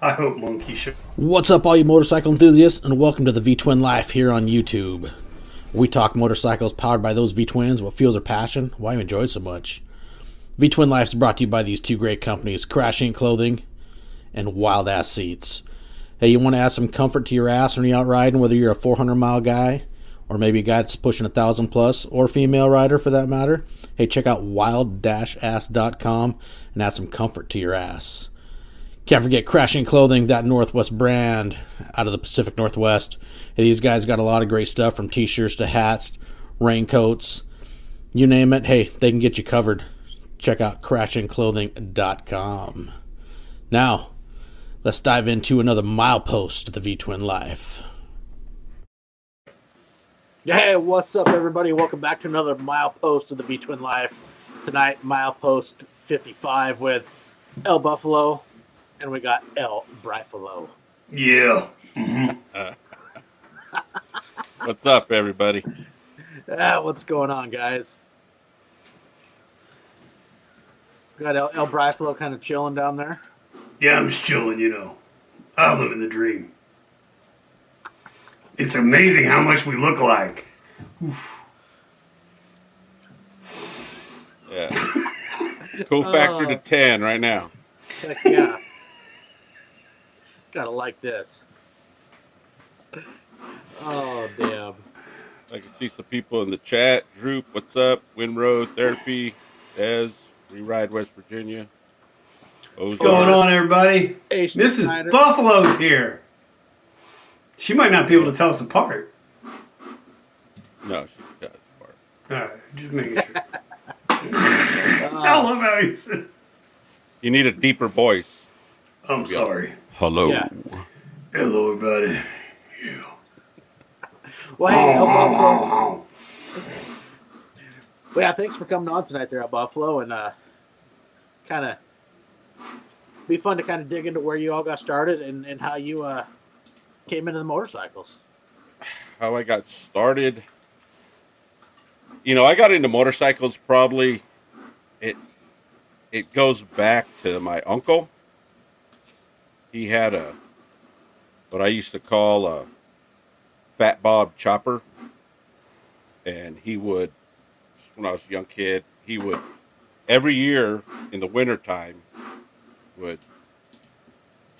I hope Monkey should. What's up, all you motorcycle enthusiasts, and welcome to the V Twin Life here on YouTube. We talk motorcycles powered by those V Twins, what fuels their passion, why you enjoy it so much. V Twin Life is brought to you by these two great companies, Crash Inc. Clothing and Wild Ass Seats. Hey, you want to add some comfort to your ass when you're out riding, whether you're a 400 mile guy or maybe a guy that's pushing a thousand plus or female rider for that matter? Hey, check out wild-ass.com and add some comfort to your ass. Can't forget Crashing Clothing, that Northwest brand out of the Pacific Northwest. These guys got a lot of great stuff from t shirts to hats, raincoats, you name it. Hey, they can get you covered. Check out crashingclothing.com. Now, let's dive into another milepost of the V Twin Life. Hey, what's up, everybody? Welcome back to another milepost of the V Twin Life. Tonight, milepost 55 with El Buffalo, and we got El Bryfalo. Yeah. What's up, everybody? Ah, what's going on, guys? Got El, El Bryfalo kind of chilling down there. Yeah, I'm just chilling, you know. I'm living the dream. It's amazing how much we look like. Yeah. Cool factor to 10 right now. Heck yeah. Gotta like this. Oh, damn. I can see some people in the chat. Droop, what's up? Windroad Therapy, Des, We Ride West Virginia. What's going on, everybody? Ace Mrs. Snyder. Buffalo's here. She might not be able to tell us apart. No, she does. Bart. All right, just making sure. I uh, love how he said. You need a deeper voice. I'm sorry. Hello. Yeah. Hello, everybody. Yeah. Well, hey, El Buffalo. Well, yeah, thanks for coming on tonight there, at Buffalo, and uh, kind of be fun to kind of dig into where you all got started and, and how you uh, came into the motorcycles. How I got started. You know, I got into motorcycles probably it it goes back to my uncle. He had a what I used to call a Fat Bob chopper. And he would when I was a young kid, he would every year in the wintertime would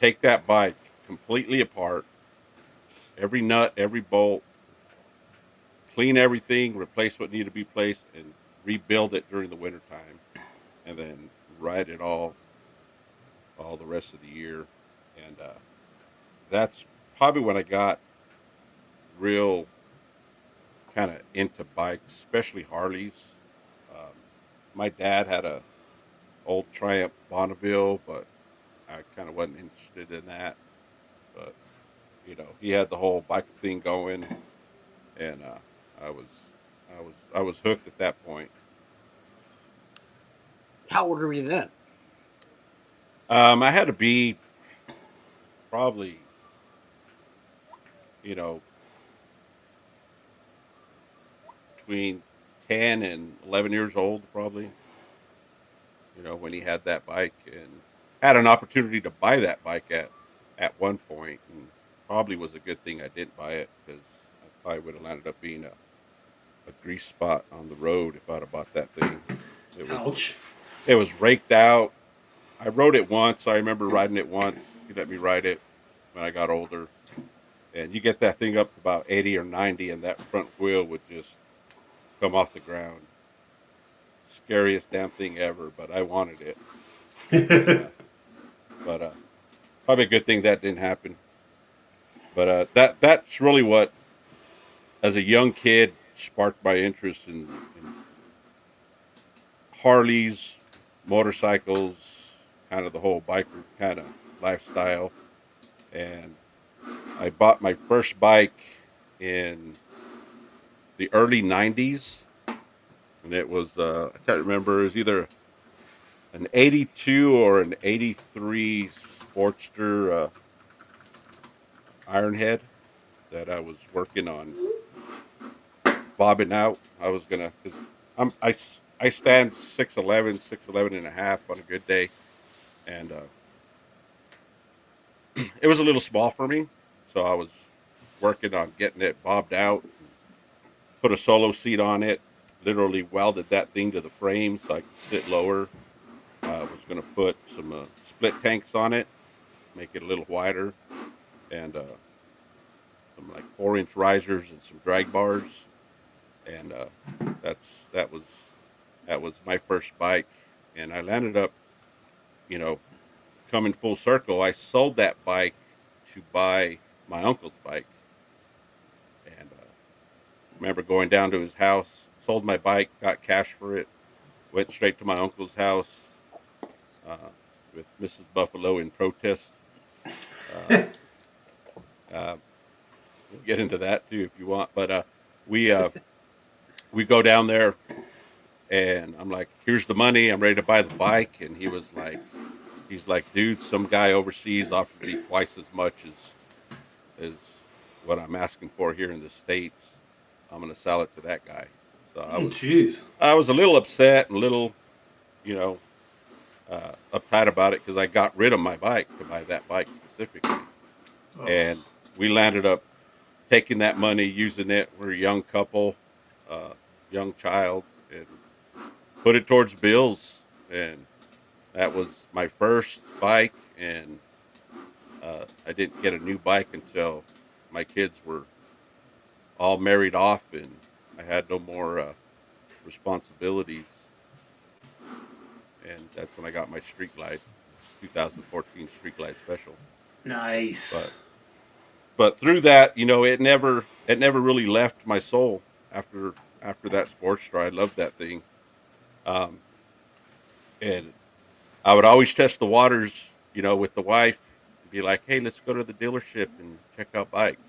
take that bike completely apart, every nut, every bolt, clean everything, replace what needed to be placed, and rebuild it during the wintertime, and then ride it all all the rest of the year. And uh, that's probably when I got real kind of into bikes, especially Harleys. Um, my dad had a old Triumph Bonneville, but I kind of wasn't interested in that. But you know, he had the whole bike thing going, and uh, I was, I was, I was hooked at that point. How old were you then? Um, I had to be probably, you know, between 10 and 11 years old, probably. You know, when he had that bike and had an opportunity to buy that bike at, at one point, and probably was a good thing I didn't buy it because I probably would have landed up being a, a grease spot on the road if I'd have bought that thing. It was, Ouch. it was raked out. I rode it once. I remember riding it once. He let me ride it when I got older. And you get that thing up to about 80 or 90, and that front wheel would just come off the ground. Scariest damn thing ever, but I wanted it. but uh, probably a good thing that didn't happen. But uh, that that's really what, as a young kid, sparked my interest in, in Harleys, motorcycles, kind of the whole biker kind of lifestyle. And I bought my first bike in the early 90s. And it was, uh, I can't remember, it was either an 82 or an 83 Sportster uh, Ironhead that I was working on bobbing out. I was gonna, cause I'm, I, I stand 6'11, 6'11 and a half on a good day. And, uh, it was a little small for me, so I was working on getting it bobbed out. Put a solo seat on it. Literally welded that thing to the frame so I could sit lower. I was going to put some uh, split tanks on it, make it a little wider, and uh, some like four inch risers and some drag bars. And uh, that's that was that was my first bike, and I landed up, you know, coming full circle. I sold that bike to buy my uncle's bike, and uh, remember going down to his house, sold my bike, got cash for it, went straight to my uncle's house uh, with Mrs. Buffalo in protest. Uh, uh, we'll get into that too if you want, but uh, we uh, we go down there, and I'm like, "Here's the money. I'm ready to buy the bike," and he was like, "He's like, dude, some guy overseas offered me twice as much as as what I'm asking for here in the states. I'm gonna sell it to that guy." So I Oh, was jeez. I was a little upset and a little, you know, uh, uptight about it because I got rid of my bike to buy that bike specifically, Oh. and we landed up taking that money, using it. We're a young couple, uh, young child, and put it towards bills. And that was my first bike, and uh, I didn't get a new bike until my kids were all married off, and I had no more uh, responsibilities. And that's when I got my Street Glide, 2014 Street Glide Special. nice. But but through that, you know, it never it never really left my soul after after that Sportster. I loved that thing. Um, and I would always test the waters, you know, with the wife. Be like, hey, let's go to the dealership and check out bikes.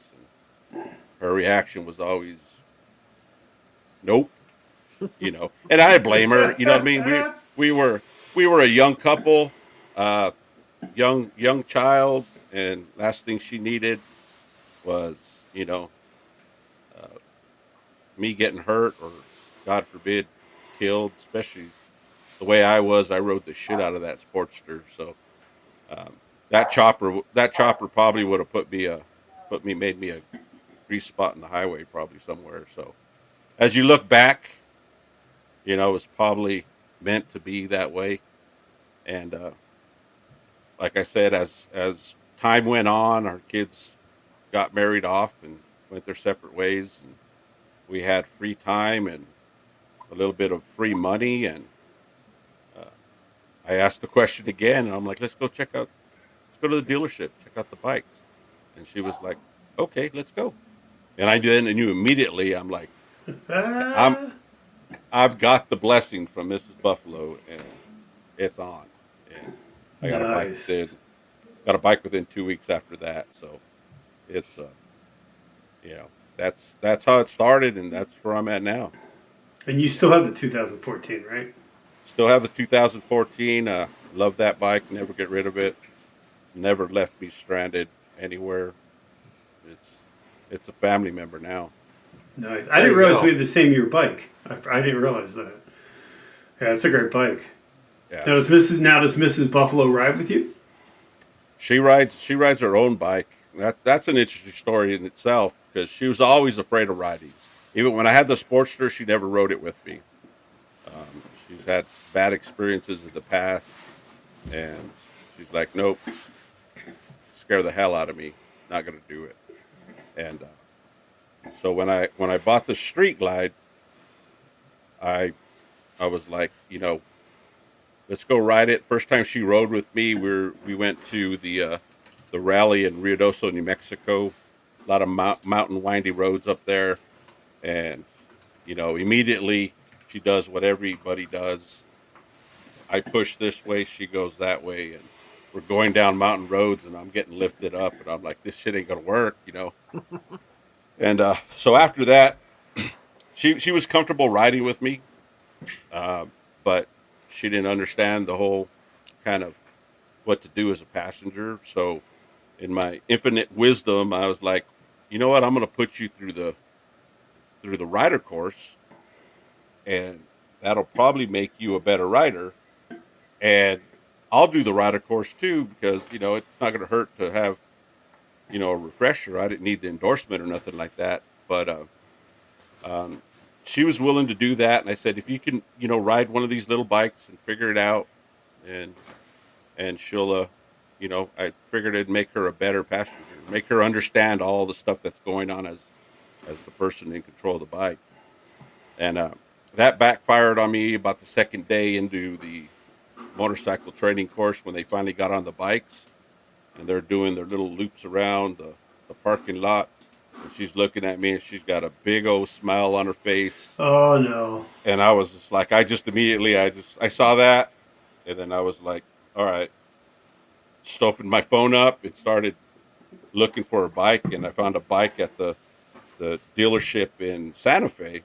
And her reaction was always, nope. You know, and I blame her. You know what I mean? We we were we were a young couple, uh, young young child, and last thing she needed was you know uh, me getting hurt or God forbid killed. Especially the way I was, I rode the shit out of that Sportster. So um, that chopper that chopper probably would have put me a put me made me a grease spot in the highway probably somewhere. So as you look back, you know, it was probably meant to be that way. And uh, like I said, as as time went on, our kids got married off and went their separate ways, and we had free time and a little bit of free money. And uh, I asked the question again, and I'm like, "Let's go check out. Let's go to the dealership, check out the bikes." And she was like, "Okay, let's go." And I then knew immediately. I'm like. Ah, I've got the blessing from Mrs. Buffalo, and it's on. And I got a bike Nice. within got a bike within two weeks after that. So it's uh, you know that's that's how it started, and that's where I'm at now. and you still have the 2014, right? Still have the 2014. Uh, love that bike. Never get rid of it. It's never left me stranded anywhere. It's it's a family member now. Nice. I There didn't realize go. we had the same year bike. I, I didn't realize that. Yeah, it's a great bike. Yeah. Now does Mrs. Now does Mrs. Buffalo ride with you? She rides. She rides her own bike. That that's an interesting story in itself because she was always afraid of riding. Even when I had the Sportster, she never rode it with me. She's had bad experiences in the past, and she's like, "Nope, scare the hell out of me. Not gonna do it." And uh, so when I when I bought the Street Glide, I I was like, you know, let's go ride it. First time she rode with me, we we went to the uh, the rally in Ruidoso, New Mexico. A lot of mount, mountain windy roads up there, and you know immediately she does what everybody does. I push this way, she goes that way, and we're going down mountain roads, and I'm getting lifted up, and I'm like, this shit ain't gonna work, you know. and uh, so after that, she she was comfortable riding with me, uh, but she didn't understand the whole kind of what to do as a passenger. So, in my infinite wisdom, I was like, you know what? I'm going to put you through the through the rider course, and that'll probably make you a better rider. And I'll do the rider course too because you know it's not going to hurt to have you know a refresher. I didn't need the endorsement or nothing like that, but uh, um, she was willing to do that, and I said if you can you know ride one of these little bikes and figure it out, and and she'll uh, you know I figured it'd make her a better passenger, make her understand all the stuff that's going on as as the person in control of the bike, and uh, that backfired on me about the second day into the motorcycle training course when they finally got on the bikes and they're doing their little loops around the, the parking lot. And she's looking at me and she's got a big old smile on her face. Oh no. And I was just like, I just immediately, I just, I saw that. And then I was like, all right. Just opened my phone up and started looking for a bike. And I found a bike at the, the dealership in Santa Fe.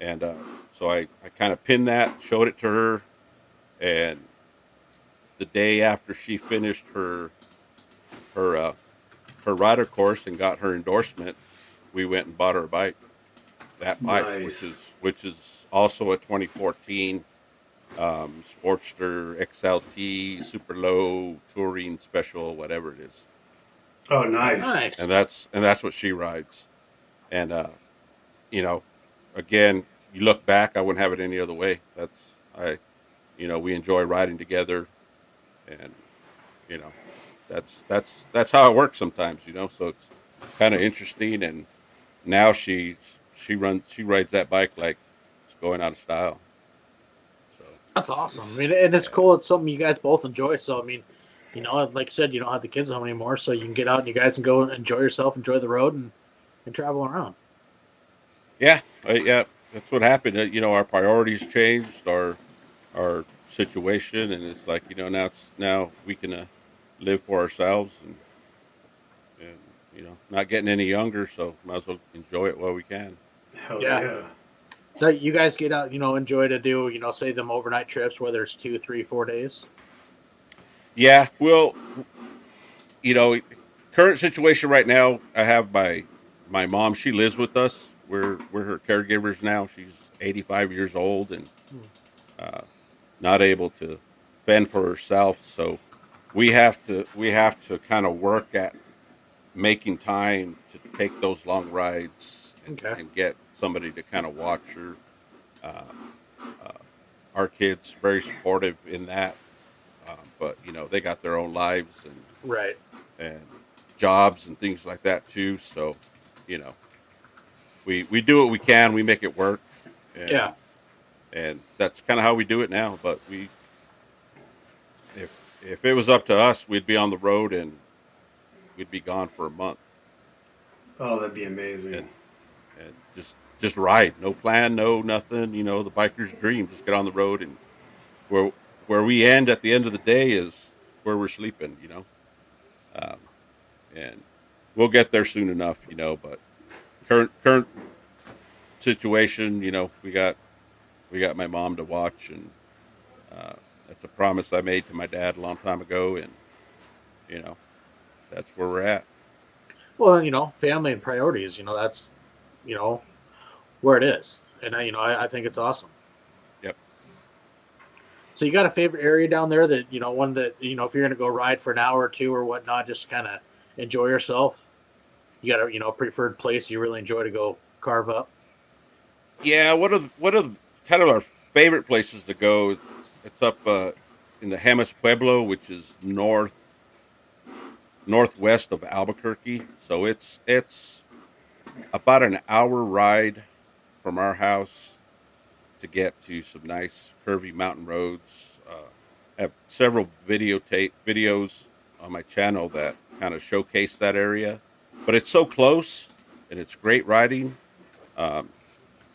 And uh, so I, I kind of pinned that, showed it to her. And the day after she finished her her uh, her rider course and got her endorsement, we went and bought her a bike. That bike, Nice. which is which is also a 2014 um, Sportster XLT Super Low Touring Special, whatever it is, Oh nice. Nice. and that's and that's what she rides. And uh, you know, again, you look back, I wouldn't have it any other way. That's I, you know, we enjoy riding together, and you know, that's that's that's how it works sometimes. You know, so it's kind of interesting. And now she she runs she rides that bike like it's going out of style. So That's awesome. I mean, and it's cool. It's something you guys both enjoy. So, I mean, you know, like I said, you don't have the kids home anymore, so you can get out and you guys can go and enjoy yourself, enjoy the road, and, and travel around. Yeah, uh, yeah, that's what happened. Uh, you know, our priorities changed, our our situation, and it's like you know now it's now we can uh, live for ourselves and and you know not getting any younger, so might as well enjoy it while we can. Hell Yeah. yeah. Now, you guys get out, you know, enjoy to do, you know, say them overnight trips, whether it's two, three, four days. Yeah, well, you know, current situation right now, I have my my mom. She lives with us. We're we're her caregivers now. She's 85 years old and uh, not able to fend for herself. So we have to we have to kind of work at making time to take those long rides and, Okay. and get somebody to kind of watch her. Uh, uh, our kids very supportive in that um, but you know they got their own lives and Right. and jobs and things like that too. So you know we we do what we can. We make it work. And, Yeah. and that's kind of how we do it now. But we if if it was up to us, we'd be on the road and we'd be gone for a month Oh, that'd be amazing. and and just just ride. No plan, no nothing. You know the biker's dream. Just get on the road and where where we end at the end of the day is where we're sleeping. You know, um, and we'll get there soon enough. You know, but current current situation, you know, we got we got my mom to watch, and uh, that's a promise I made to my dad a long time ago, and you know, that's where we're at. Well, you know, family and priorities, you know, that's, you know, where it is. And, I, you know, I, I think it's awesome. Yep. So you got a favorite area down there that, you know, one that, you know, if you're going to go ride for an hour or two or whatnot, just kind of enjoy yourself. You got a, you know, preferred place you really enjoy to go carve up. Yeah, one what are the, kind of our favorite places to go? It's, it's up uh, in the Jemez Pueblo, which is north northwest of Albuquerque. So it's it's about an hour ride from our house to get to some nice curvy mountain roads. Uh, I have several videotape videos on my channel that kind of showcase that area, but it's so close and it's great riding. Um,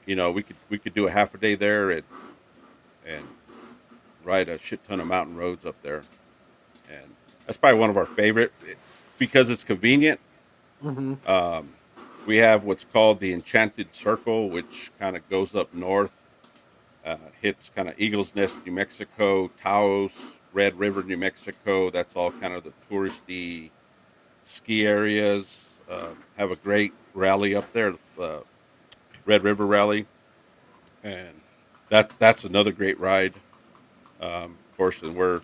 you know, we could we could do a half a day there and and ride a shit ton of mountain roads up there, and that's probably one of our favorite because it's convenient. Mm-hmm. Um, we have what's called the Enchanted Circle, which kind of goes up north, uh, hits kind of Eagles Nest, New Mexico, Taos, Red River, New Mexico. That's all kind of the touristy ski areas. Uh, have a great rally up there, uh, Red River Rally, and that that's another great ride. Um, of course, and we're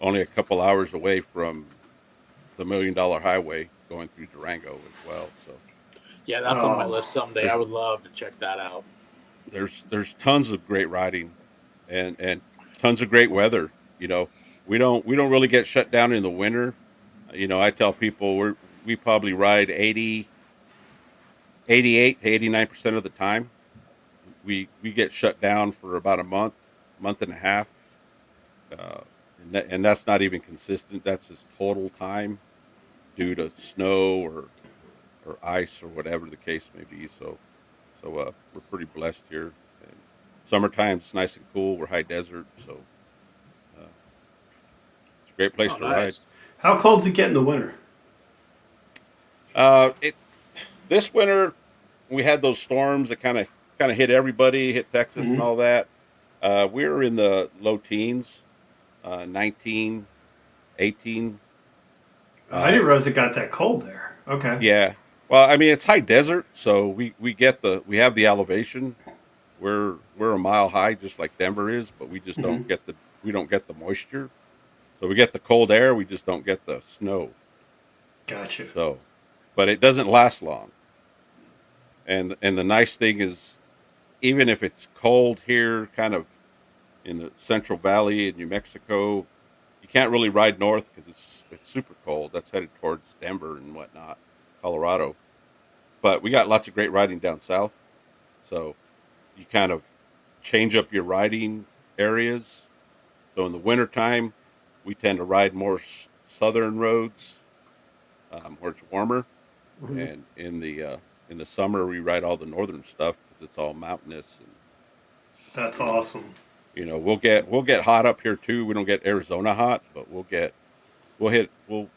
only a couple hours away from the Million Dollar Highway going through Durango as well. So Yeah, that's on my Oh. list someday. I would love to check that out. there's there's tons of great riding, and and tons of great weather. You know, we don't we don't really get shut down in the winter. You know, I tell people we're we probably ride 80, 88 to eighty nine percent of the time. We we get shut down for about a month, month and a half, uh, and, that, and that's not even consistent. That's just total time due to snow or or ice or whatever the case may be. So so uh, we're pretty blessed here. And summertime it's nice and cool. We're high desert, so uh, it's a great place Oh, to nice. How cold cold's it get in the winter? Uh, it this winter we had those storms that kind of kind of hit everybody, hit Texas and Mhm. all that. Uh, we were in the low teens, uh, 19, 18. I didn't realize it got that cold there. Okay. Yeah. Well, I mean, it's high desert, so we we get the we have the elevation. We're we're a mile high, just like Denver is, but we just don't get the we don't get the moisture. So we get the cold air, we just don't get the snow. Gotcha. So, but it doesn't last long. And and the nice thing is, even if it's cold here, kind of in the Central Valley in New Mexico, you can't really ride north because it's it's super cold. That's headed towards Denver and whatnot, Colorado. But we got lots of great riding down south, so you kind of change up your riding areas. So in the wintertime, we tend to ride more southern roads um, where it's warmer, Mhm. and in the uh, in the summer we ride all the northern stuff because it's all mountainous and That's awesome. you know we'll get we'll get hot up here too. We don't get Arizona hot, but we'll get we'll hit we'll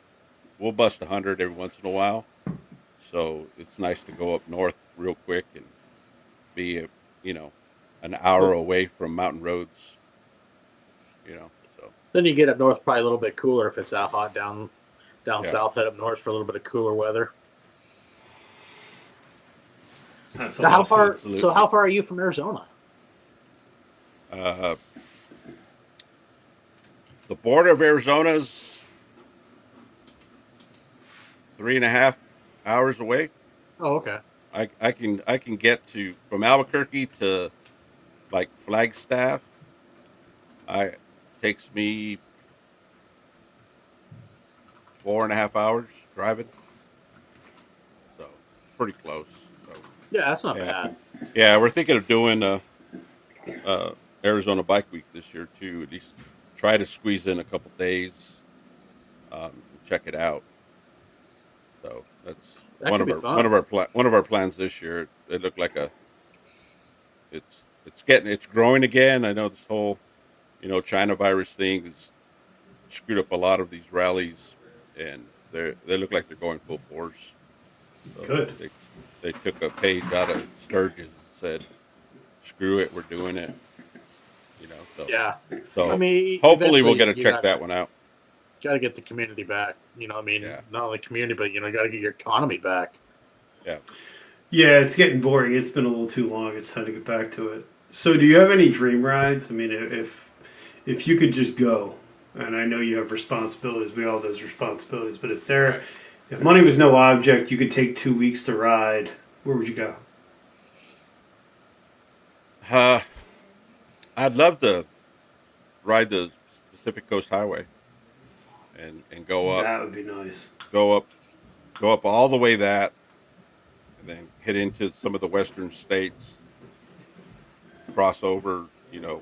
we'll bust a hundred every once in a while. So it's nice to go up north real quick and be a, you know an hour away from mountain roads. You know, so Then you get up north, probably a little bit cooler if it's that hot down down Yeah. south. Head up north for a little bit of cooler weather. That's So how far? absolutely. So how far are you from Arizona? uh, the border of Arizona's three and a half hours away. Oh, okay. I, I can I can get to from Albuquerque to like Flagstaff. I takes me four and a half hours driving. So pretty close. So Yeah, that's not Yeah. bad. yeah, we're thinking of doing a, uh Arizona Bike Week this year too. At least try to squeeze in a couple days, um, check it out. So that's That one of our fun. one of our pla- one of our plans this year. It, it looked like a it's it's getting it's growing again. I know this whole you know China virus thing has screwed up a lot of these rallies, and they they look like they're going full force. So Good. They, they took a page out of Sturgis and said, "Screw it, we're doing it." You know. So, Yeah. So I mean, hopefully we'll get to check gotta- that one out. Got to get the community back. You know, what I mean, Yeah. not only community, but you know, got to get your economy back. Yeah. Yeah, it's getting boring. It's been a little too long. It's time to get back to it. So, do you have any dream rides? I mean, if if you could just go, and I know you have responsibilities. We all have those responsibilities. But if there, if money was no object, you could take two weeks to ride. Where would you go? Uh, I'd love to ride the Pacific Coast Highway and and go up, That would be nice. go up, go up all the way that, and then hit into some of the western states, cross over, you know,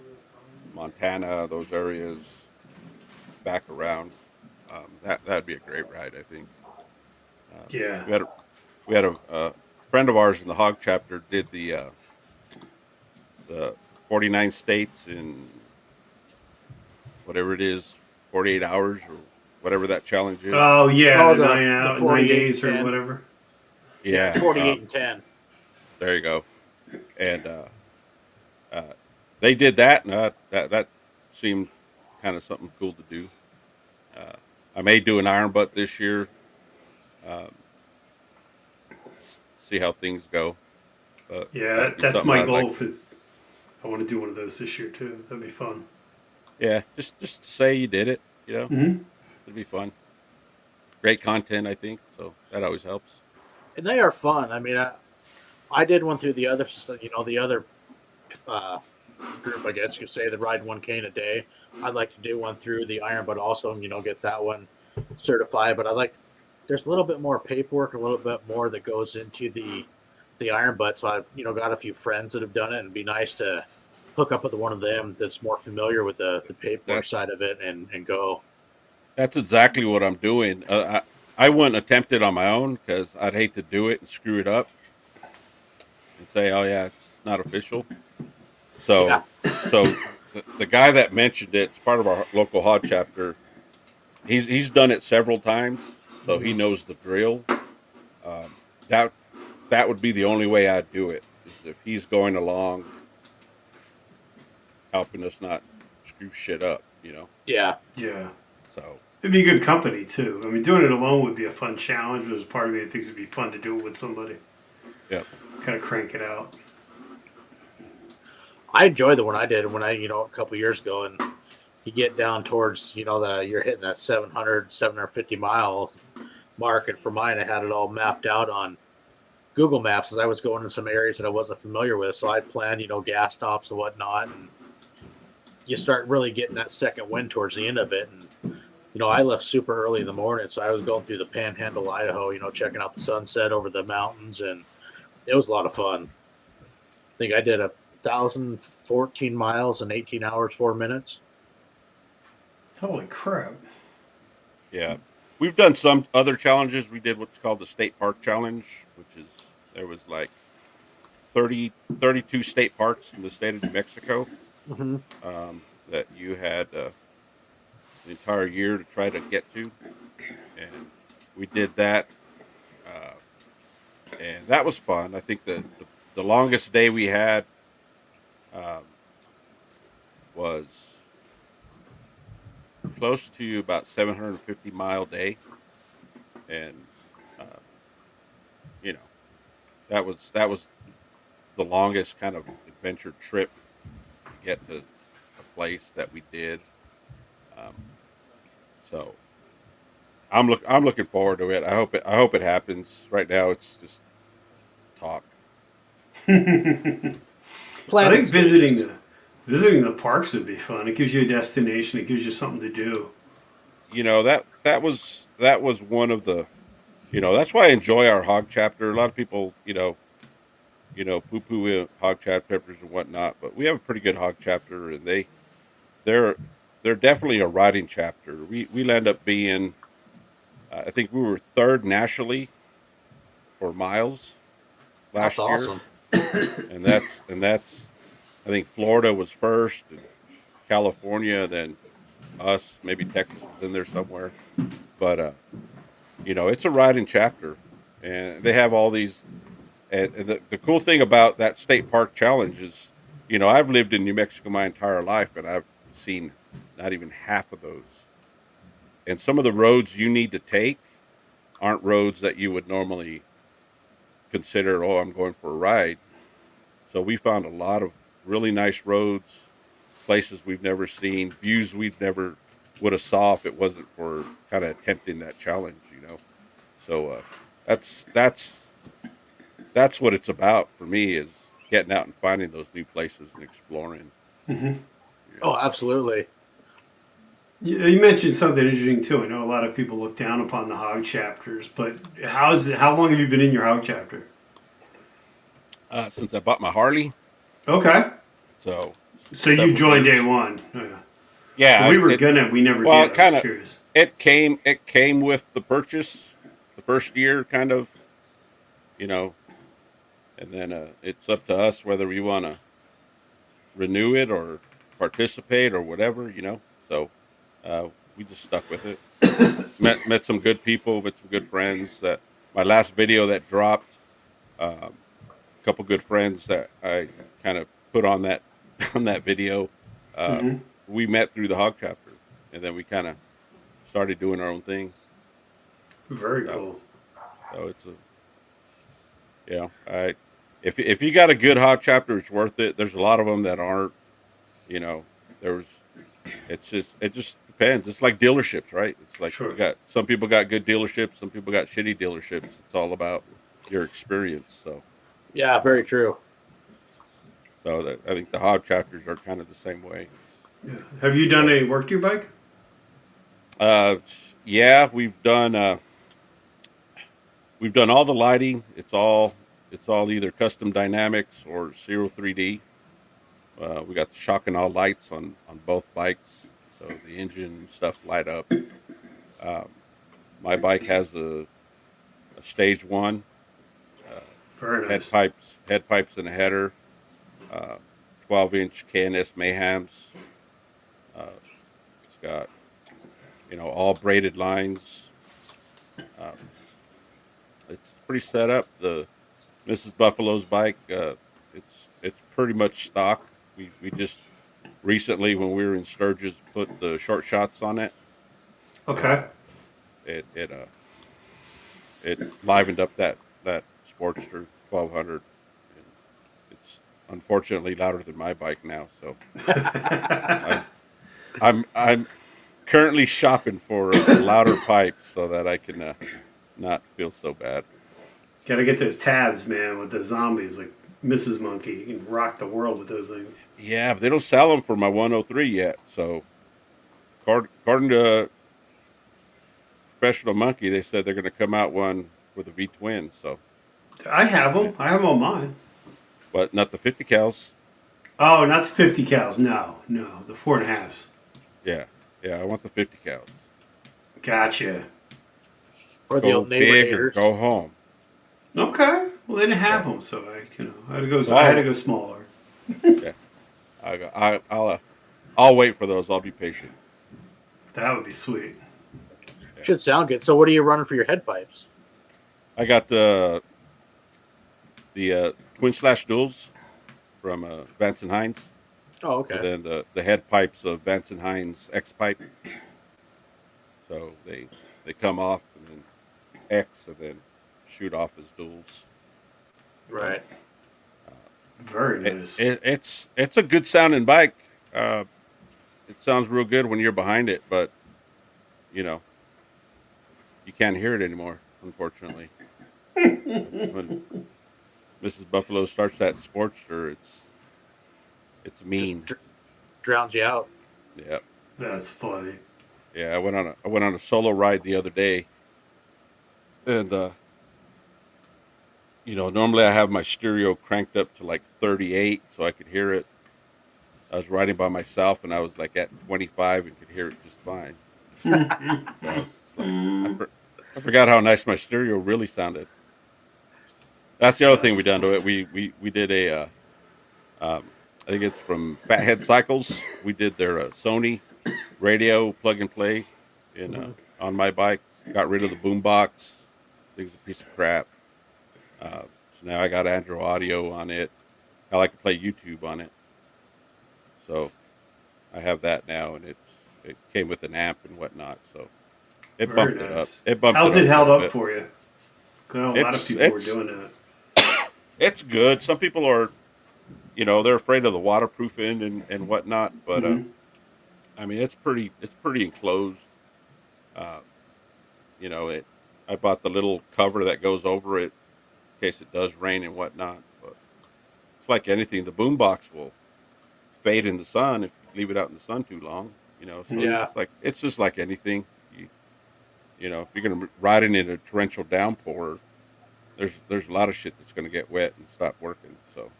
Montana, those areas, back around. Um, that that'd be a great ride, I think. Yeah. we had a, we had a, a friend of ours in the hog chapter did the uh, the 49 states in whatever it is 48 hours or whatever that challenge is Oh yeah, Oh, the, the- nine the out, nine 48 days or whatever. yeah Forty-eight uh, and ten. there you go and uh, uh, they did that and uh, that that seemed kind of something cool to do uh, I may do an iron butt this year um, see how things go but Yeah, that's my I'd goal like- for. I want to do one of those this year too. That'd be fun. Yeah, just just say you did it. You know, hmm it'd be fun. Great content, I think. So that always helps. and they are fun. I mean, I, I did one through the other, you know, the other uh, group, I guess you could say, the ride one cane a day. I'd like to do one through the Iron Butt also, you know, get that one certified. But I like there's a little bit more paperwork, a little bit more that goes into the the Iron Butt. So I've you know got a few friends that have done it, and it'd be nice to hook up with one of them that's more familiar with the the paperwork That's- side of it and and go. That's exactly what I'm doing. Uh, I I wouldn't attempt it on my own because I'd hate to do it and screw it up and say, "Oh yeah, it's not official." So, Yeah. so the, the guy that mentioned it, it's part of our local hog chapter. He's he's done it several times, so he knows the drill. Um, that that would be the only way I'd do it is if he's going along, helping us not screw shit up, you know. Yeah, Yeah. So It'd be good company too. I mean, doing it alone would be a fun challenge, but as part of me that thinks it'd be fun to do it with somebody. yeah. Kind of crank it out. I enjoyed the one I did when I, you know, a couple years ago, and you get down towards, you know, the you're hitting that 700, 750 miles mark, and for mine, I had it all mapped out on Google Maps as I was going in some areas that I wasn't familiar with. So I planned, you know, gas stops and whatnot, and you start really getting that second wind towards the end of it, and you know, I left super early in the morning, so I was going through the Panhandle, Idaho, you know, checking out the sunset over the mountains, and it was a lot of fun. I think I did a thousand fourteen miles in eighteen hours four minutes. Holy crap. Yeah. We've done some other challenges. We did what's called the State Park Challenge, which is there was like 30, 32 state parks in the state of New Mexico Mm-hmm. um, that you had uh, the entire year to try to get to. And we did that. Uh, and that was fun. I think the, the, the longest day we had um, was close to about 750 mile day. And uh, you know that was that was the longest kind of adventure trip to get to a place that we did. Um, so i'm look i'm looking forward to it. I hope it i hope it happens. Right now it's just talk. I think visiting the visiting the parks would be fun. It gives you a destination. It gives you something to do. you know that that was that was one of the you know that's why I enjoy our hog chapter. A lot of people you know you know poo poo hog chapters and whatnot, but we have a pretty good hog chapter, and they they're they're definitely a riding chapter. We we end up being uh, I think we were third nationally for miles last That's year awesome. and that's and that's I think Florida was first, California, then us, maybe Texas was in there somewhere. But uh, you know, it's a riding chapter, and they have all these. And and the, the cool thing about that state park challenge is, you know, I've lived in New Mexico my entire life, and I've seen not even half of those. And some of the roads you need to take aren't roads that you would normally consider. Oh, I'm going for a ride. So we found a lot of really nice roads, places we've never seen, views we've never would have saw if it wasn't for kind of attempting that challenge, you know. So uh, that's that's that's what it's about for me is getting out and finding those new places and exploring. Oh, absolutely. You mentioned something interesting too. I know a lot of people look down upon the hog chapters, but how's it? How long have you been in your hog chapter? Uh, since I bought my Harley, Okay, so so you joined day one. Oh, yeah. yeah, we were it, gonna. We never well, did. Kinda- it came it came with the purchase the first year kind of you know and then uh, it's up to us whether we want to renew it or participate or whatever you know so uh, we just stuck with it met met some good people met some good friends that my last video that dropped um, couple good friends that i kind of put on that on that video uh, Mhm. we met through the hog chapter and then we kind of started doing our own thing. Very Yeah. cool. So it's a yeah. I if if you got a good hog chapter, it's worth it. There's a lot of them that aren't. You know, there's it's just it just depends. It's like dealerships, right? It's like Sure. you got some people got good dealerships, some people got shitty dealerships. It's all about your experience. So, Yeah, very true. so that, I think the hog chapters are kind of the same way. Yeah. Have you done any work to your bike? Uh, yeah, we've done. Uh, we've done all the lighting. It's all. It's all either custom dynamics or zero three D. Uh, we got the shock and all lights on on both bikes, so the engine stuff light up. Um, my bike has a, a stage one Very head pipes, head pipes and a header, uh, 12 inch KNS Mayhems. Uh, it's got, you know, all braided lines. Um, it's pretty set up. The Mrs. Buffalo's bike, uh, it's it's pretty much stock. We we just recently when we were in Sturgis put the short shots on it. Okay. It it uh it livened up that that Sportster 1200. And It's unfortunately louder than my bike now, so I'm, I'm I'm currently shopping for a louder pipe so that I can uh, not feel so bad. Gotta get those tabs, man, with the zombies like Mrs. Monkey. You can rock the world with those things. Yeah, but they don't sell them for my 103 yet. So, according according to Professional Monkey, they said they're going to come out one with a V twin. So, I have them. I have them on mine. but not the 50 cals. Oh, not the 50 cals. No, no. The four and a halves. Yeah, yeah, I want the 50 cals. Gotcha. Or the Go old neighbor big or go home. Okay. Well, they didn't have them, so I, you know, I had to go. Wow. I had to go smaller. I, I, I'll, uh, I'll wait for those. I'll be patient. That would be sweet. Should sound good. So, what are you running for your head pipes? I got the the uh, twin slash duals from uh, Vance and Hines. Oh, okay. And then the, the head pipes of Vance and Hines X pipe. So they they come off and then X and then shoot off as duals. Right. Very It, nice. it, it's it's a good sounding bike. Uh, it sounds real good when you're behind it, but you know you can't hear it anymore, unfortunately. when Mrs. Buffalo starts that Sportster, it's it's mean. Dr- drowns you out. yeah. That's funny. Yeah, I went on a I went on a solo ride the other day, and uh, you know, normally I have my stereo cranked up to like 38 so I could hear it. I was riding by myself and I was like at 25 and could hear it just fine. So I, like, I, for, I forgot how nice my stereo really sounded. That's the other thing we done to it. We we we did a, uh, um, I think it's from Fathead Cycles. We did their uh, Sony radio plug and play in uh, on my bike. Got rid of the boom box. Thing's a piece of crap. Uh, so now I got Android Auto on it. I like to play YouTube on it. So I have that now, and it's it came with an app and whatnot. So it Very bumped it up. It bumped. How's it it held up bit. for you? A lot of people were doing that. It's good. Some people are, you know, they're afraid of the waterproofing and and whatnot. But Mhm. uh, I mean, it's pretty. It's pretty enclosed. Uh, you know, it. I bought the little cover that goes over it in case it does rain and whatnot. But it's like anything. The boom box will fade in the sun if you leave it out in the sun too long. You know, so Yeah. it's like it's just like anything. You, you know, if you're gonna ride it in a torrential downpour, there's there's a lot of shit that's gonna get wet and stop working. So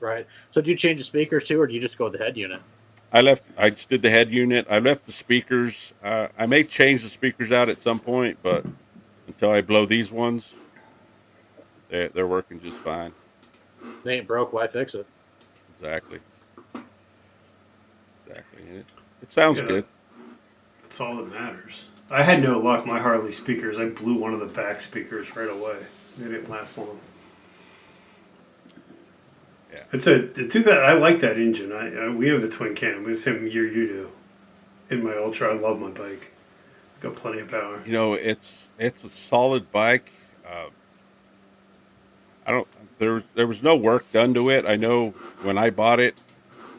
Right. So, do you change the speakers too, or do you just go with the head unit? I left. I just did the head unit. I left the speakers. Uh, I may change the speakers out at some point, but until I blow these ones, they're they're working just fine. They ain't broke. Why fix it? Exactly. Exactly. It, it sounds Yeah. good. That's all that matters. I had no luck. My Harley speakers, I blew one of the back speakers right away. They didn't last long. Yeah. It's a the two that I like that engine. I, I we have a twin cam. It's the same year you do. In my Ultra, I love my bike. Got plenty of power. You know, it's it's a solid bike. Uh, I don't. There there was no work done to it. I know when I bought it,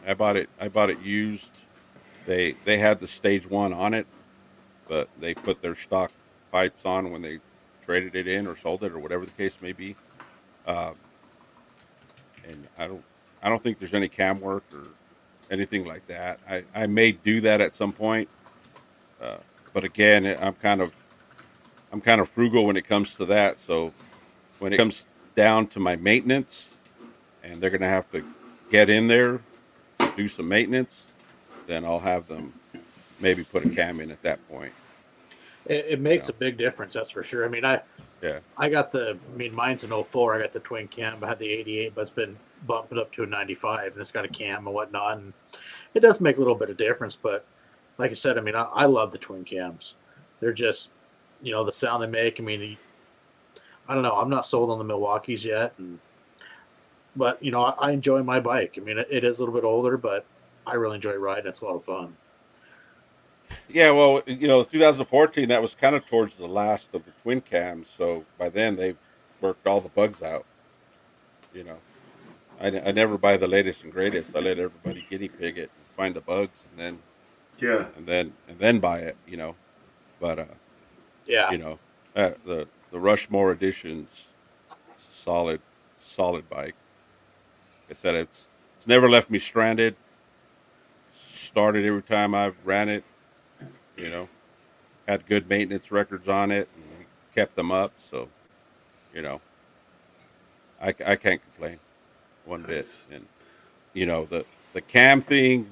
I bought it. I bought it used. they they had the stage one on it, but they put their stock pipes on when they traded it in or sold it or whatever the case may be. Um, and I don't I don't think there's any cam work or anything like that. I, I may do that at some point, uh, but again, I'm kind of I'm kind of frugal when it comes to that. So when it comes down to my maintenance, and they're going to have to get in there, do some maintenance, then I'll have them maybe put a cam in at that point. It, it makes a big difference, that's for sure. I mean, I Yeah. I got the, I mean, mine's an 04. I got the twin cam. I had the 88, but it's been bumping up to a 95, and it's got a cam and whatnot. And it does make a little bit of difference, but like I said, I mean, I, I love the twin cams. They're just, you know, the sound they make. I mean, I don't know. I'm not sold on the Milwaukee's yet, and but you know, I, I enjoy my bike. I mean, it, it is a little bit older, but I really enjoy riding. It's a lot of fun. Yeah, well, you know, 2014, that was kind of towards the last of the twin cams. So by then, they've worked all the bugs out. You know, I, I never buy the latest and greatest. I let everybody guinea pig it, find the bugs, and then Yeah. and then and then buy it. You know, but uh, Yeah, you know, uh, the the Rushmore editions, solid, solid bike. Like I said it's it's never left me stranded. Started every time I've ran it. You know, had good maintenance records on it and kept them up. So, you know, I, I can't complain one bit. And you know the the cam thing,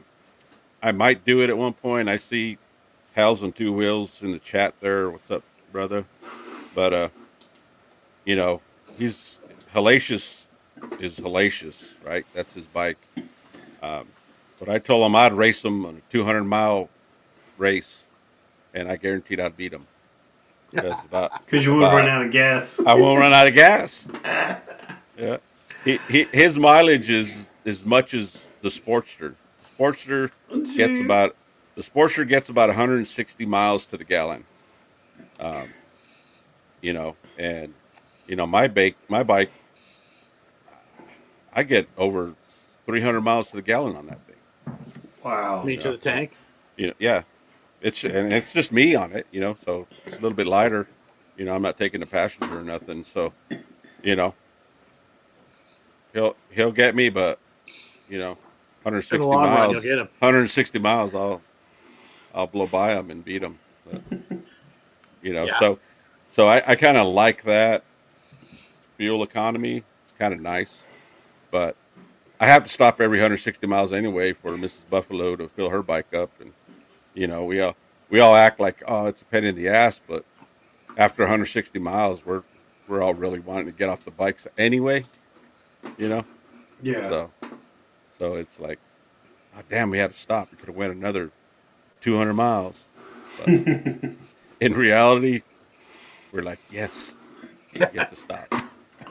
I might do it at one point. I see Hals and Two Wheels in the chat there. What's up, brother? But uh, you know, he's hellacious is hellacious, right? That's his bike. Um, but I told him I'd race him on a 200 mile race, and I guaranteed I'd beat him. Because about Because you won't run out of gas. I won't run out of gas. Yeah, he, he, his mileage is as much as the Sportster. Sportster gets about the Sportster gets about 160 miles to the gallon. Um, you know, and you know my bike, my bike, I get over 300 miles to the gallon on that thing. Wow. me to the tank. You know, yeah, it's and it's just me on it. You know, so it's a little bit lighter. You know, I'm not taking a passenger or nothing. So, you know, he'll he'll get me, but you know, 160 In the long run, miles, him. 160 miles, I'll I'll blow by him and beat him. But, you know, Yeah. so so I, I kind of like that fuel economy. It's kind of nice, but I have to stop every 160 miles anyway for Mrs. Buffalo to fill her bike up, and you know we all we all act like oh it's a pain in the ass, but after 160 miles, we're we're all really wanting to get off the bikes anyway, you know. Yeah. So so it's like, oh damn, we had to stop. We could have went another 200 miles. But in reality, we're like, yes, we get to stop.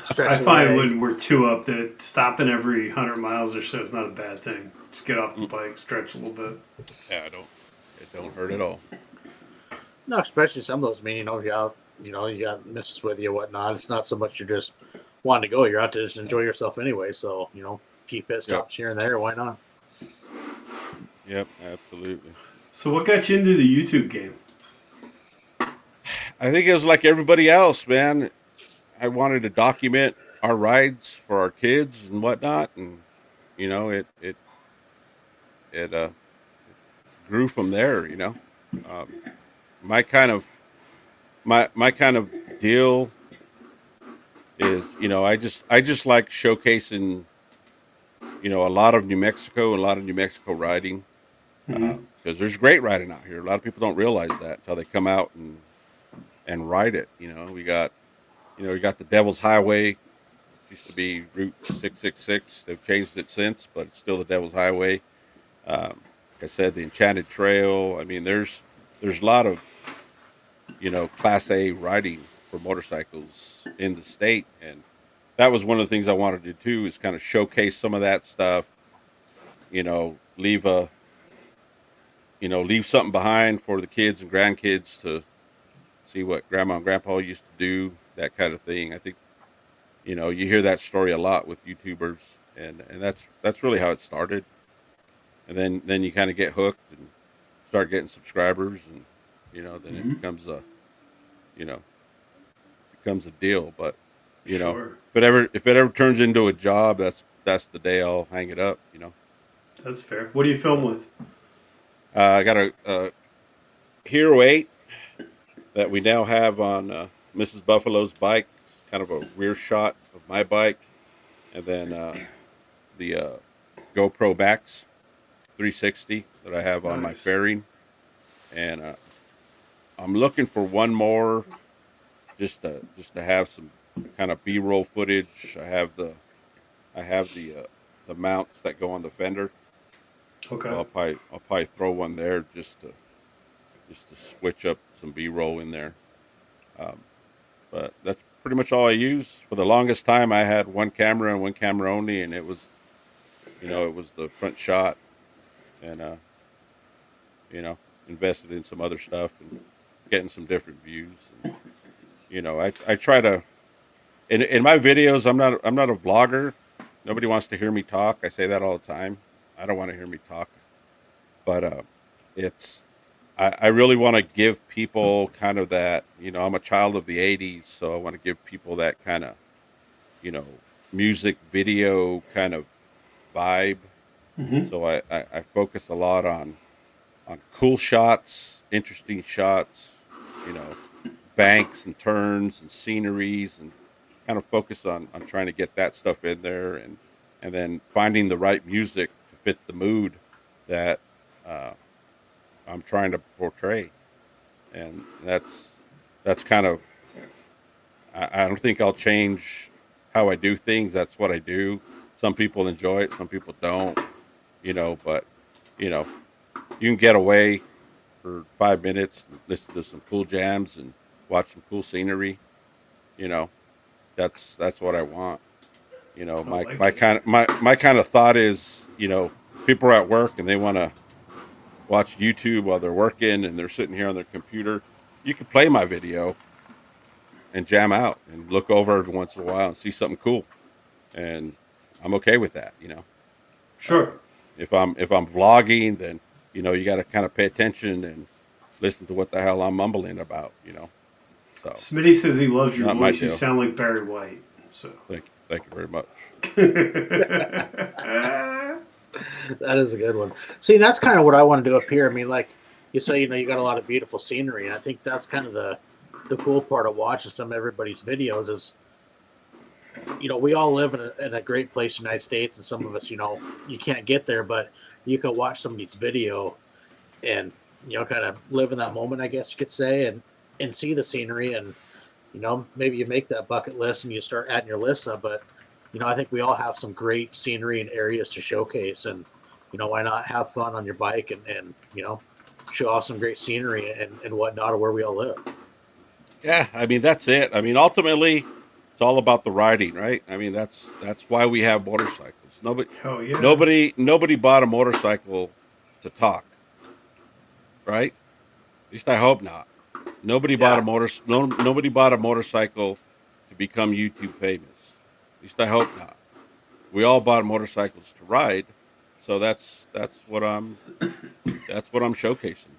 Stretch I find away. when we're two up that stopping every 100 miles or so is not a bad thing. Just get off the Mm. bike, stretch a little bit. Yeah, I don't. It don't hurt at all. No, especially some of those. I mean, you know, you got you know, you got misses with you, whatnot. It's not so much you're just wanting to go. You're out to just enjoy yourself anyway. So you know, a few pit Yeah. stops here and there. Why not? Yep, absolutely. So, what got you into the YouTube game? I think it was like everybody else, man. I wanted to document our rides for our kids and whatnot, and you know, it it it uh grew from there. You know, um, my kind of my my kind of deal is, you know, I just I just like showcasing, you know, a lot of New Mexico and a lot of New Mexico riding because there's great riding out here. A lot of people don't realize that until they come out and and ride it. You know, we got, you know, we got the Devil's Highway. Used to be Route six six six. They've changed it since, but it's still the Devil's Highway. Um, I said, the Enchanted Trail. I mean, there's there's a lot of, you know, Class A riding for motorcycles in the state, and that was one of the things I wanted to do is kind of showcase some of that stuff. You know, leave a you know, leave something behind for the kids and grandkids to see what grandma and grandpa used to do, that kind of thing. I think, you know, you hear that story a lot with YouTubers, and and that's that's really how it started. And then then you kind of get hooked, and start getting subscribers, and you know, then Mhm. it becomes a, you know, becomes a deal. But you know, if it ever if it ever turns into a job, that's that's the day I'll hang it up. You know, That's fair. What do you film with? uh, I got a, a Hero Eight that we now have on uh, Mrs. Buffalo's bike. It's kind of a rear shot of my bike, and then uh, the uh, GoPro Max 360 that I have on my fairing, and uh, I'm looking for one more, just to just to have some kind of B-roll footage. I have the, I have the uh, the mounts that go on the fender. Okay. I'll probably I'll probably throw one there just to just to switch up some B roll in there. Um, but that's pretty much all I use. For the longest time, I had one camera and one camera only, and it was, you know, it was the front shot, and uh, you know, invested in some other stuff and getting some different views. And, you know, I I try to in in my videos. I'm not I'm not a vlogger. Nobody wants to hear me talk. I say that all the time. I don't want to hear me talk, but uh, it's I, I really want to give people kind of that. You know, I'm a child of the '80s, so I want to give people that kind of, you know, music video kind of vibe. Hmm So I, I, I focus a lot on on cool shots, interesting shots, you know, banks and turns and sceneries and kind of focus on, on trying to get that stuff in there and and then finding the right music to fit the mood that uh, I'm trying to portray. And that's that's kind of I, I don't think I'll change how I do things. That's what I do. Some people enjoy it, some people don't you know, but you know, you can get away for five minutes, and listen to some cool jams and watch some cool scenery. You know, that's that's what I want. You know, my like my it. kind of my my kind of thought is, you know, people are at work and they want to watch YouTube while they're working and they're sitting here on their computer. You can play my video and jam out and look over every once in a while and see something cool, and I'm okay with that. You know Sure. If I'm if I'm vlogging, then you know you got to kind of pay attention and listen to what the hell I'm mumbling about. You know. So Smitty says he loves your voice. You sound like Barry White. So. thank you, thank you very much. That is a good one. See, that's kind of what I want to do up here. I mean, like you say, you know, you got a lot of beautiful scenery, and I think that's kind of the the cool part of watching some of everybody's videos is, you know, we all live in a, in a great place, the United States, and some of us, you know, you can't get there, but you can watch somebody's video and you know, kind of live in that moment, I guess you could say, and and see the scenery, and you know, maybe you make that bucket list and you start adding your list up, but you know, I think we all have some great scenery and areas to showcase, and you know, why not have fun on your bike and, and you know, show off some great scenery and, and whatnot of where we all live. Yeah, I mean that's it. I mean ultimately, it's all about the riding, right? I mean that's that's why we have motorcycles. Nobody Hell yeah. nobody nobody bought a motorcycle to talk, right? At least I hope not. Nobody bought a motor. No, nobody bought a motorcycle to become YouTube famous. At least I hope not. We all bought motorcycles to ride, so that's that's what I'm that's what I'm showcasing.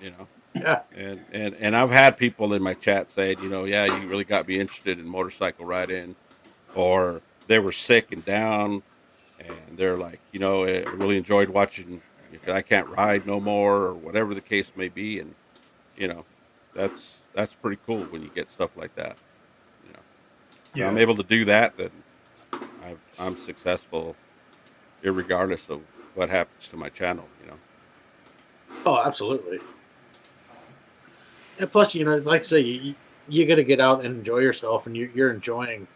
You know, Yeah, and and and I've had people in my chat saying, you know, yeah, you really got me interested in motorcycle riding, or they were sick and down, and they're like, you know, I really enjoyed watching. I can't ride no more, or whatever the case may be, and you know, that's that's pretty cool when you get stuff like that. You know, if Yeah. I'm able to do that, then I've, I'm successful, regardless of what happens to my channel. You know. Oh, absolutely. And plus, you know, like I say, you you got to get out and enjoy yourself, and you, you're enjoying,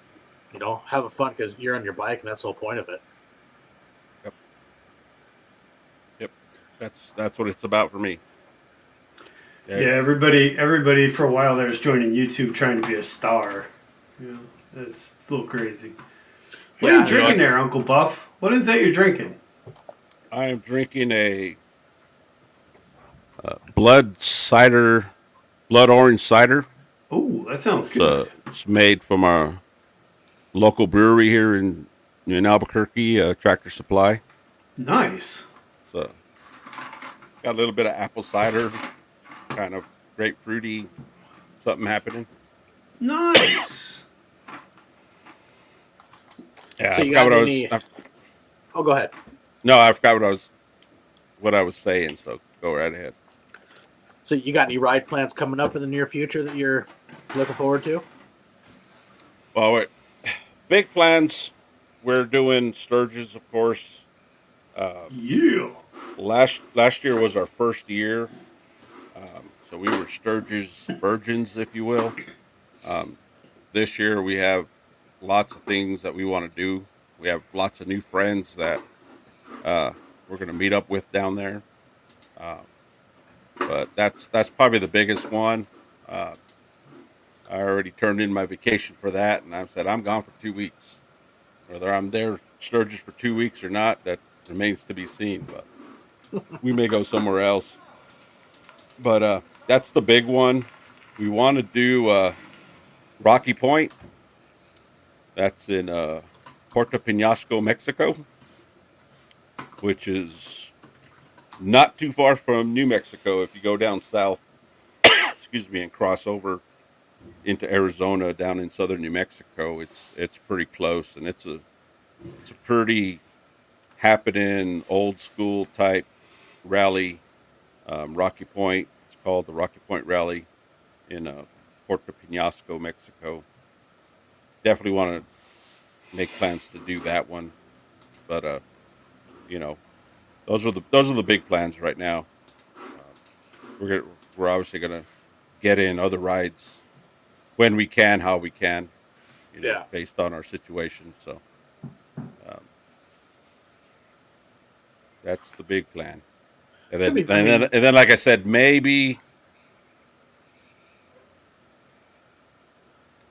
you know, having fun because you're on your bike, and that's the whole point of it. Yep. Yep. That's that's what it's about for me. Yeah, everybody, everybody for a while there was joining YouTube trying to be a star. You know, it's, it's a little crazy. What are Yeah. you drinking there, Uncle Buff? What is that you're drinking? I am drinking a uh, blood cider, blood orange cider. Oh, that sounds It's, good. uh, it's made from our local brewery here in in Albuquerque, uh, Tractor Supply. nice. So, Got a little bit of apple cider, kind of grapefruity, something happening. Nice. Yeah, So I you forgot got what I was. I- Oh, go ahead. no, I forgot what I was. What I was saying. So go right ahead. So you got any ride plans coming up in the near future that you're looking forward to? Well, we're, big plans. We're doing Sturgis, of course. Uh, Yeah. last last year was our first year, um, so we were Sturgis virgins, if you will. Um, this year we have lots of things that we want to do. We have lots of new friends that uh, we're going to meet up with down there. Uh, but that's that's probably the biggest one. Uh, I already turned in my vacation for that, and I said I'm gone for two weeks. Whether I'm there Sturgis for two weeks or not, that remains to be seen. But we may go somewhere else. But uh, that's the big one. We want to do uh, Rocky Point. That's in uh, Puerto Penasco, Mexico, which is not too far from New Mexico. If you go down south, excuse me, and cross over into Arizona down in southern New Mexico, it's it's pretty close, and it's a it's a pretty happening old school type rally. Um, Rocky Point. It's called the Rocky Point Rally in uh, Puerto Penasco, Mexico. Definitely want to make plans to do that one, but uh, you know, those are the those are the big plans right now. Uh, we're gonna, we're obviously gonna get in other rides when we can, how we can, you know, Yeah. based on our situation. So um, that's the big plan. And then, Should be- I and then, and then, like I said, maybe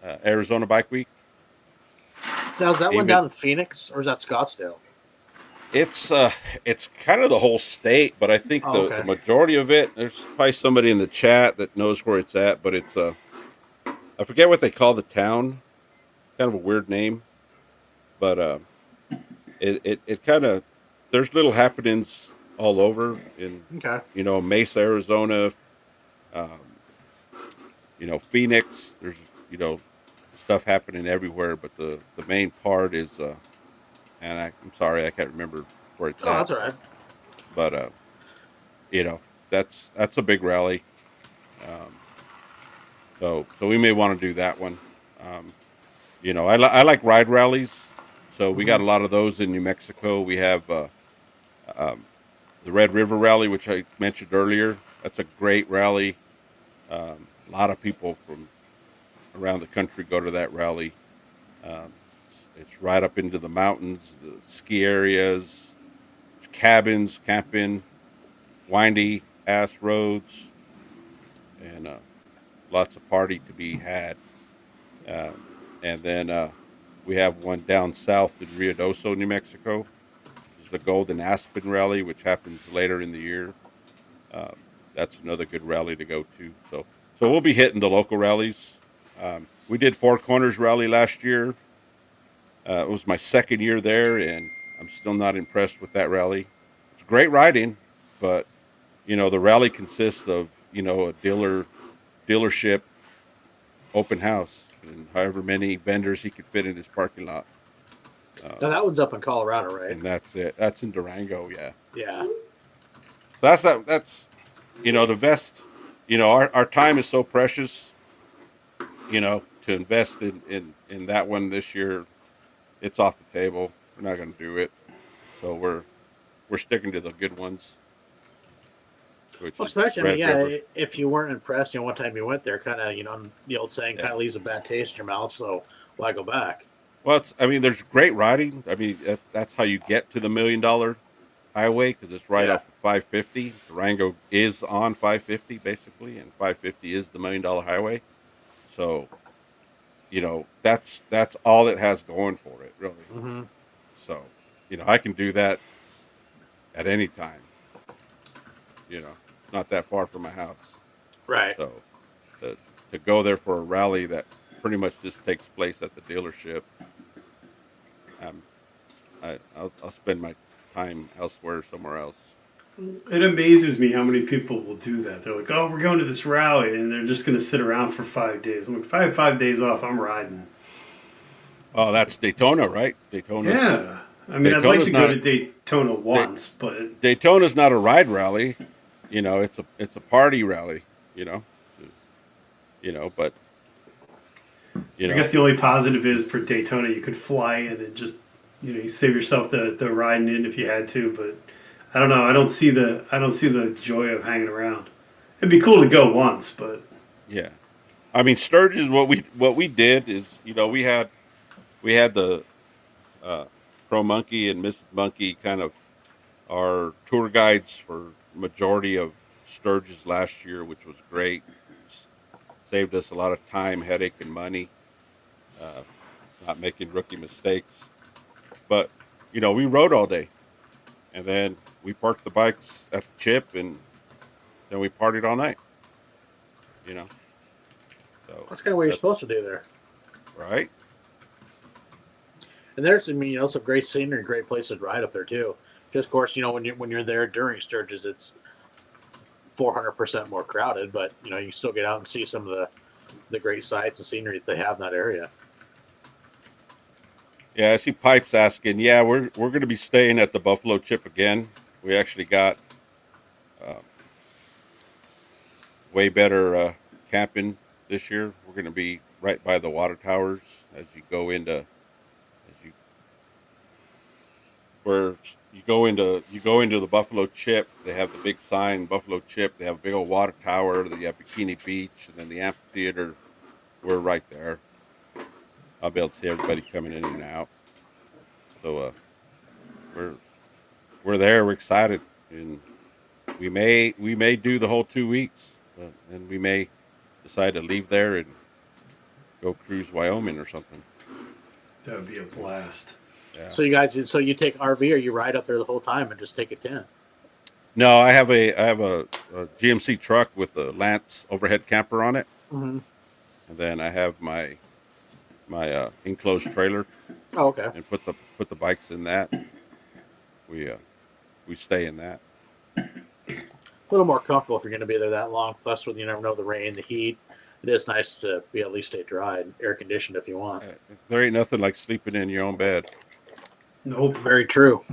uh, Arizona Bike Week. Now is that one down in Phoenix or is that Scottsdale? It's uh, it's kind of the whole state, but I think Oh, the, okay. the majority of it. There's probably somebody in the chat that knows where it's at, but it's uh, I forget what they call the town. Kind of a weird name, but uh, it it, it kind of there's little happenings all over in Okay. you know Mesa, Arizona, um, you know Phoenix. There's you know stuff happening everywhere, but the the main part is, uh, and I, I'm sorry I can't remember where it's Oh, at, that's all right. but uh, you know that's that's a big rally. Um, so so we may want to do that one. Um, you know I, li- I like ride rallies, so we got a lot of those in New Mexico. We have. Uh, um, the Red River Rally, which I mentioned earlier. That's a great rally. Um, a lot of people from around the country go to that rally. It's, it's right up into the mountains, the ski areas, cabins, camping, windy ass roads, and uh, lots of party to be had. Uh, and then uh, we have one down south in Ruidoso, New Mexico is the Golden Aspen Rally, which happens later in the year. Um, that's another good rally to go to. So, so we'll be hitting the local rallies. Um, we did Four Corners Rally last year. Uh, it was my second year there, and I'm still not impressed with that rally. It's great riding, but you know the rally consists of you know a dealer dealership open house and however many vendors he could fit in his parking lot. Now that one's up in Colorado, right? And that's it. That's in Durango, yeah. Yeah. So that's that. That's you know the best. You know our, our time is so precious. You know to invest in, in in that one this year, it's off the table. We're not going to do it. So we're we're sticking to the good ones. Well, especially, I mean, yeah, River. if you weren't impressed, you know, one time you went there, kind of, you know, the old saying Yeah. kind of leaves a bad taste in your mouth. So why go back? Well, it's, I mean, there's great riding. I mean, that, that's how you get to the million dollar highway because it's right Yeah. off of 550. Durango is on 550 basically, and 550 is the million dollar highway. So, you know, that's that's all it has going for it, really. Mm-hmm. So, you know, I can do that at any time. You know, not that far from my house. Right. So, to, to go there for a rally that pretty much just takes place at the dealership, um, I, I'll, I'll spend my time elsewhere, somewhere else. It amazes me how many people will do that. They're like, "Oh, we're going to this rally," and they're just going to sit around for five days. I'm like, have five days off, I'm riding. Oh, that's Daytona, right? Daytona. Yeah, I mean, I'd like Daytona's to go to Daytona once, but Daytona's not a ride rally, you know. It's a it's a party rally, you know. You know, but you know, I guess the only positive is for Daytona, you could fly in and just, you know, you save yourself the, the riding in if you had to. But I don't know. I don't see the I don't see the joy of hanging around. It'd be cool to go once, but Yeah, I mean Sturgis. What we what we did is, you know, we had we had the uh, Pro Monkey and Mrs. Monkey kind of our tour guides for majority of Sturgis last year, which was great. Saved us a lot of time, headache, and money. Uh, not making rookie mistakes, but you know, we rode all day, and then we parked the bikes at the chip, and then we partied all night. You know. So That's kind of what you're supposed to do there. right? And there's, I mean, you know, some great scenery, great places to ride up there too. Just of course, you know, when you when you're there during Sturgis, it's 400 percent more crowded, but you know, you still get out and see some of the the great sights and scenery that they have in that area. Yeah, I see Pipes asking. Yeah, we're we're going to be staying at the Buffalo Chip again. We actually got uh, way better uh, camping this year. We're going to be right by the water towers as you go into as you where you go into you go into the Buffalo Chip. They have the big sign Buffalo Chip. They have a big old water tower. They have Bikini Beach, and then the amphitheater. We're right there. I'll be able to see everybody coming in and out. So uh, we're we're there. We're excited, and we may we may do the whole two weeks, but, and we may decide to leave there and go cruise Wyoming or something. that would be a blast. Yeah. So you guys, so you take RV or you ride up there the whole time and just take a tent. No, I have a I have a, a GMC truck with a Lance overhead camper on it, Mm-hmm. and then I have my my uh, enclosed trailer Oh, okay. and put the put the bikes in that. We uh, we stay in that. A little more comfortable if you're going to be there that long. Plus, with you never know the rain, the heat. It is nice to be at least stay dry and air conditioned if you want. There ain't nothing like sleeping in your own bed. Nope. Very true.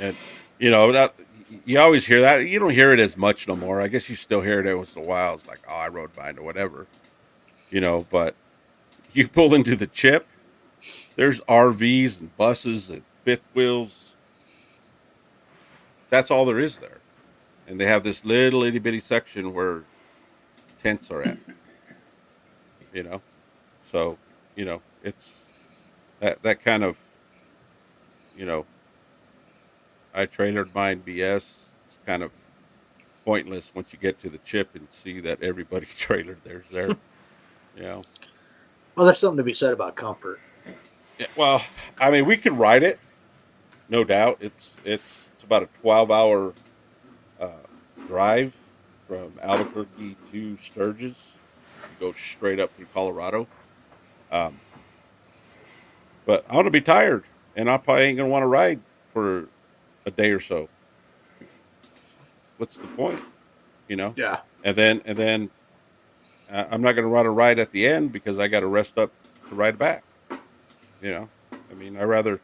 And you know that you always hear that. You don't hear it as much no more. I guess you still hear it every once in a while. It's like, oh, I rode mine or whatever, you know. But you pull into the chip. There's RVs and buses and fifth wheels. That's all there is there, and they have this little itty bitty section where tents are at. You know, so you know it's that that kind of you know I trailered mine BS. It's kind of pointless once you get to the chip and see that everybody trailered theirs there. you know. Well, there's something to be said about comfort. Yeah, well, I mean, we could ride it, no doubt. It's it's it's about a twelve hour uh, drive from Albuquerque to Sturgis. You go straight up through Colorado. Um, but I'm gonna be tired, and I probably ain't gonna want to ride for a day or so. What's the point? You know Yeah. and then and then uh, I'm not going to run a ride at the end because I got to rest up to ride back. You know, I mean, I rather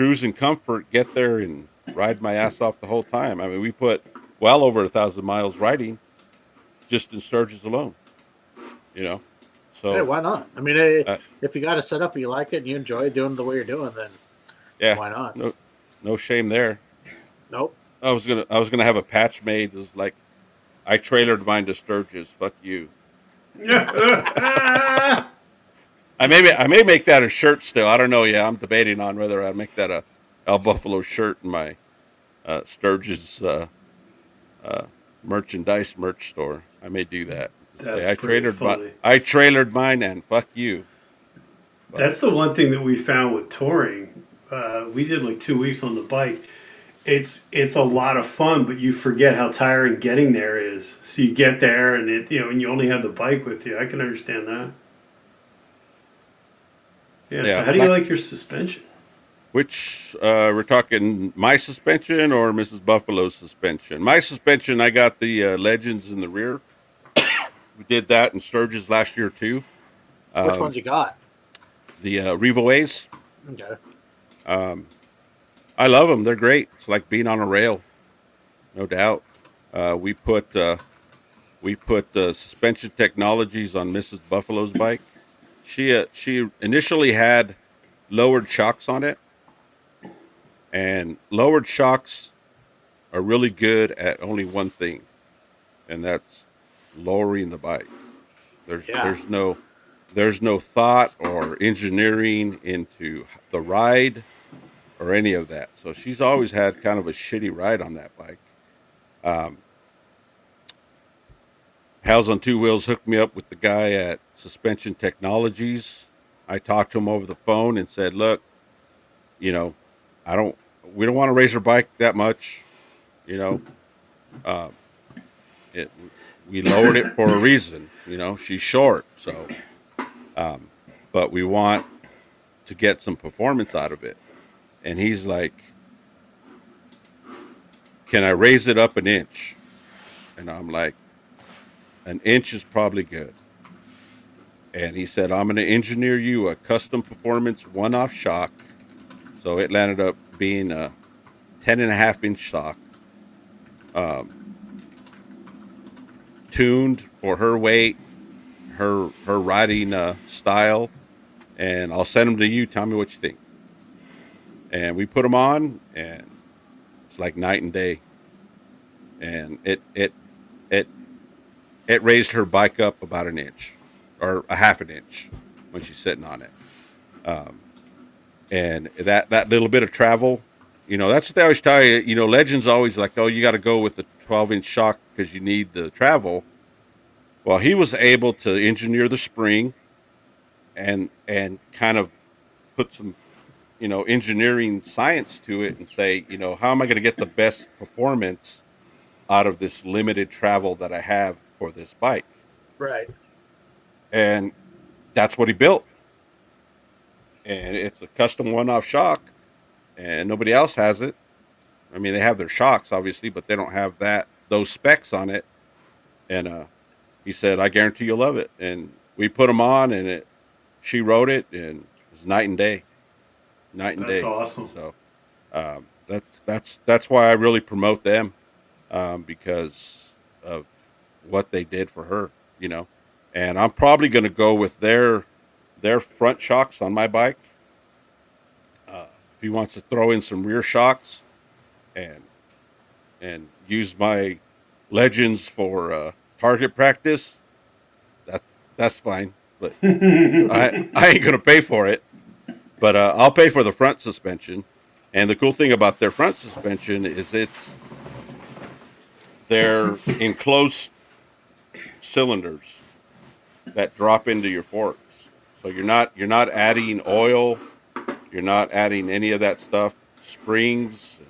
cruise in comfort, get there, and ride my ass off the whole time. I mean, we put well over a thousand miles riding just in Sturgis alone. You know, so Hey, why not? I mean, Uh, if you got a setup and you like it and you enjoy doing it the way you're doing, then yeah, why not? no, no shame there. Nope. I was gonna I was gonna have a patch made. It was like I trailered mine to Sturgis. Fuck you. I may I may make that a shirt still. I don't know. Yeah, I'm debating on whether I make that a El Buffalo shirt in my uh, Sturgis uh, uh, merchandise merch store. I may do that. That's I trailered funny. my I trailered mine and fuck you. That's the one thing that we found with touring. Uh, we did like two weeks on the bike. It's it's a lot of fun, but you forget how tiring getting there is. So you get there, and it you know, and you only have the bike with you. I can understand that. Yeah. Yeah, so how do you like- like your suspension? Which uh, we're talking my suspension or Mrs. Buffalo's suspension? My suspension, I got the uh, Legends in the rear. we did that in Sturgis last year too. Which Um, ones you got? The uh, Revo A's. Okay. Um, I love them. They're great. It's like being on a rail, no doubt. Uh, we put uh, we put uh, suspension technologies on Mrs. Buffalo's bike. She uh, she initially had lowered shocks on it, and lowered shocks are really good at only one thing, and that's lowering the bike. There's Yeah. there's no there's no thought or engineering into the ride or any of that. So she's always had kind of a shitty ride on that bike. Um, Pals on Two Wheels hooked me up with the guy at Suspension Technologies. I talked to him over the phone and said, "Look, you know, I don't, we don't want to raise her bike that much, you know. Um, it, we lowered it for a reason, you know. She's short, so, um, but we want to get some performance out of it." And he's like, "Can I raise it up an inch?" And I'm like, "An inch is probably good." And he said, "I'm going to engineer you a custom performance one-off shock." So it landed up being a 10 and a half inch shock, um, tuned for her weight, her her riding uh, style, and I'll send them to you. Tell me what you think. And we put them on, and it's like night and day. And it it it it raised her bike up about an inch, or a half an inch, when she's sitting on it. Um, and that that little bit of travel, you know, that's what they always tell you. You know, legends always like, oh, you got to go with the 12 inch shock because you need the travel. Well, he was able to engineer the spring, and and kind of put some, you know, engineering science to it, and say, you know, how am I going to get the best performance out of this limited travel that I have for this bike? Right. And that's what he built. And it's a custom one-off shock, and nobody else has it. I mean, they have their shocks, obviously, but they don't have that those specs on it. And uh, he said, "I guarantee you'll love it." And we put them on, and it. She wrote it, and it was night and day, night and That's day. That's awesome. So um, that's that's that's why I really promote them um, because of what they did for her, you know. And I'm probably going to go with their their front shocks on my bike. Uh, if he wants to throw in some rear shocks, and and use my legends for uh, target practice, that that's fine. But I I ain't gonna pay for it. But uh, I'll pay for the front suspension. And the cool thing about their front suspension is it's they're enclosed cylinders that drop into your forks. So you're not you're not adding oil, you're not adding any of that stuff, springs and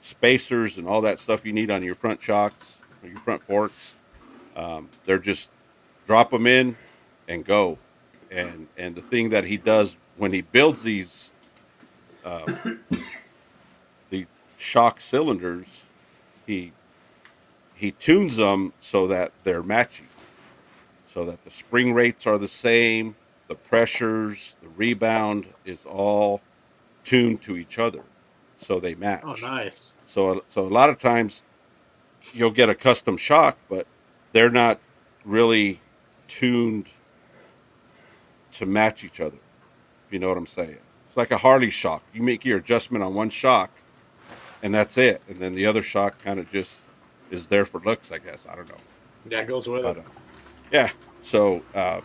spacers and all that stuff you need on your front shocks, or your front forks. Um, they're just drop them in and go. And and the thing that he does when he builds these uh, the shock cylinders, he he tunes them so that they're matching, so that the spring rates are the same, the pressures, the rebound is all tuned to each other, so they match. Oh, nice. So, so a lot of times you'll get a custom shock, but they're not really tuned to match each other. If you know what I'm saying? It's like a Harley shock. You make your adjustment on one shock, and that's it. And then the other shock kind of just is there for looks, I guess. I don't know. That goes with But, it. uh, yeah. So, uh,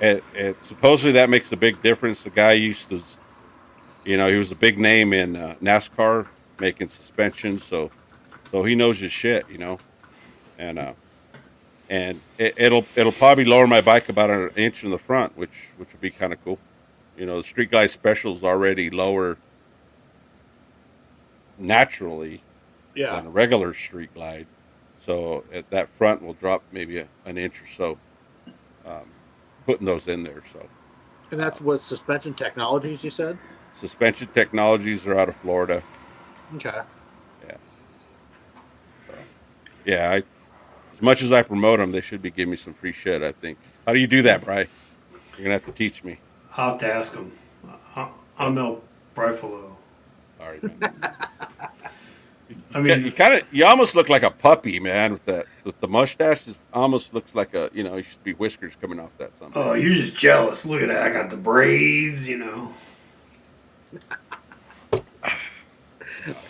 it, it supposedly that makes a big difference. The guy used to, you know, he was a big name in uh, NASCAR making suspensions, so so he knows his shit, you know, and uh, and it, it'll it'll probably lower my bike about an inch in the front, which which would be kind of cool. You know, the Street Glide Special is already lower naturally Yeah. than a regular Street Glide, so at that front will drop maybe a, an inch or so. Um, putting those in there, so And that's what suspension technologies you said? Suspension Technologies are out of Florida. Okay. Yeah, I, as much as I promote them, they should be giving me some free shit. I think. How do you do that, Bry? You're gonna have to teach me. I'll have to ask them. I'm El Brifalo. All right, man. I you kind of, you almost look like a puppy, man, with that, with the mustache. It almost looks like a, you know, you should be whiskers coming off that. Something. oh, you're just jealous. Look at that. I got the braids, you know.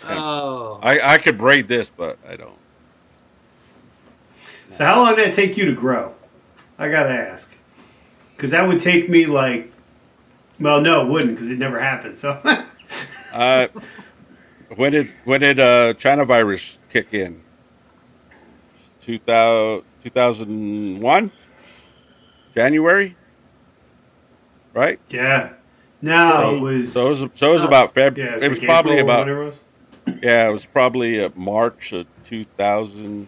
Oh. I, I could braid this, but I don't. So how long did it take you to grow? I gotta ask, because that would take me like, well, no, it wouldn't, because it never happened. So Uh, when did when did uh, China virus kick in? 2000, 2001? January, right? yeah, no, so, it was. so it was so it was about February. yeah, it was probably about It was. yeah, it was probably uh, March of two thousand.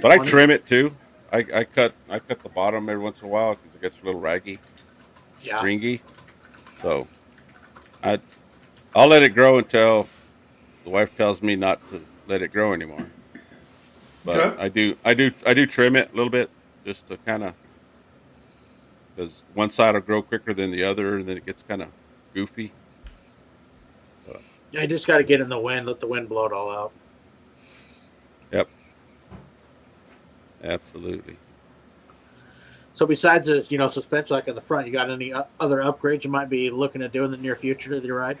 But I trim it too. I, I cut I cut the bottom every once in a while because it gets a little raggy, Yeah. stringy. So I I'll let it grow until the wife tells me not to let it grow anymore. But Okay. I do I do I do trim it a little bit just to kind of because one side will grow quicker than the other, and then it gets kind of goofy. Yeah, you just got to get in the wind, let the wind blow it all out. Yep. Absolutely. So besides this, you know, suspension like in the front, you got any other upgrades you might be looking at doing in the near future to the ride?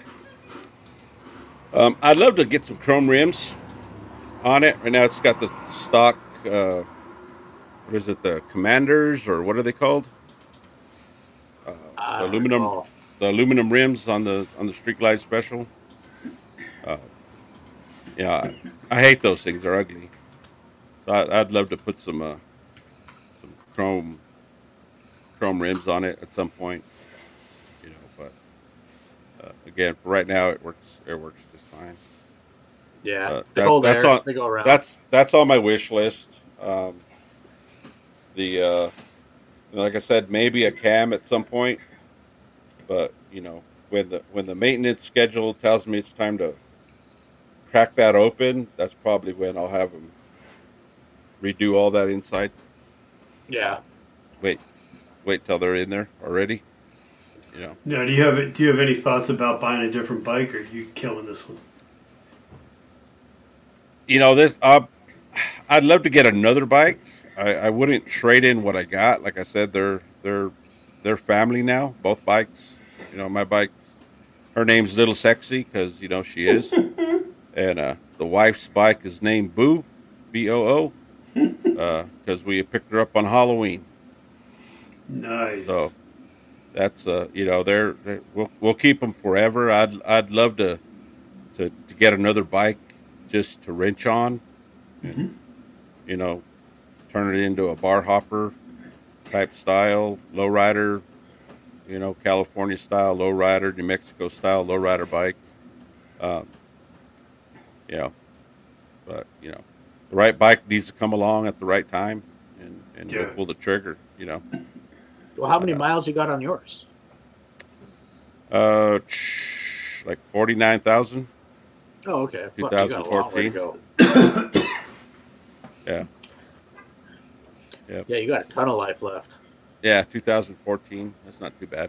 Um, I'd love to get some chrome rims on it. Right now, it's got the stock. Uh, what is it? The Commanders, or what are they called? Uh, the aluminum, recall. the aluminum rims on the on the Street Glide Special. Uh, yeah, I, I hate those things. They're ugly. So I, I'd love to put some uh, some chrome chrome rims on it at some point. You know, but uh, again, for right now, it works. It works. Yeah, Uh, they that- hold that's air. on- they go around. That's that's on my wish list. Um, the uh, like I said, maybe a cam at some point, but you know when the when the maintenance schedule tells me it's time to crack that open, that's probably when I'll have them redo all that inside. yeah. Wait, wait till they're in there already. You know. Now, do you have do you have any thoughts about buying a different bike, or are you killing this one? You know this uh, i'd love to get another bike. I, I wouldn't trade in what i got. Like i said they're they're they're family now both bikes. You know my bike her name's little sexy because you know she is. And uh, the wife's bike is named boo b-o-o because we picked her up on halloween. Nice. so that's uh you know they're, they're we'll, we'll keep them forever. I'd i'd love to to, to get another bike just to wrench on and, you know turn it into a bar hopper type style lowrider you know california style lowrider new mexico style lowrider bike um know but you know the right bike needs to come along at the right time and and Yeah. pull the trigger you know Well, how many Uh, miles you got on yours? Uh, like forty nine thousand. Oh, okay. Fuck, you got a long way to 2014. go. Yeah, Yeah, you got a ton of life left. yeah, two thousand fourteen. That's not too bad.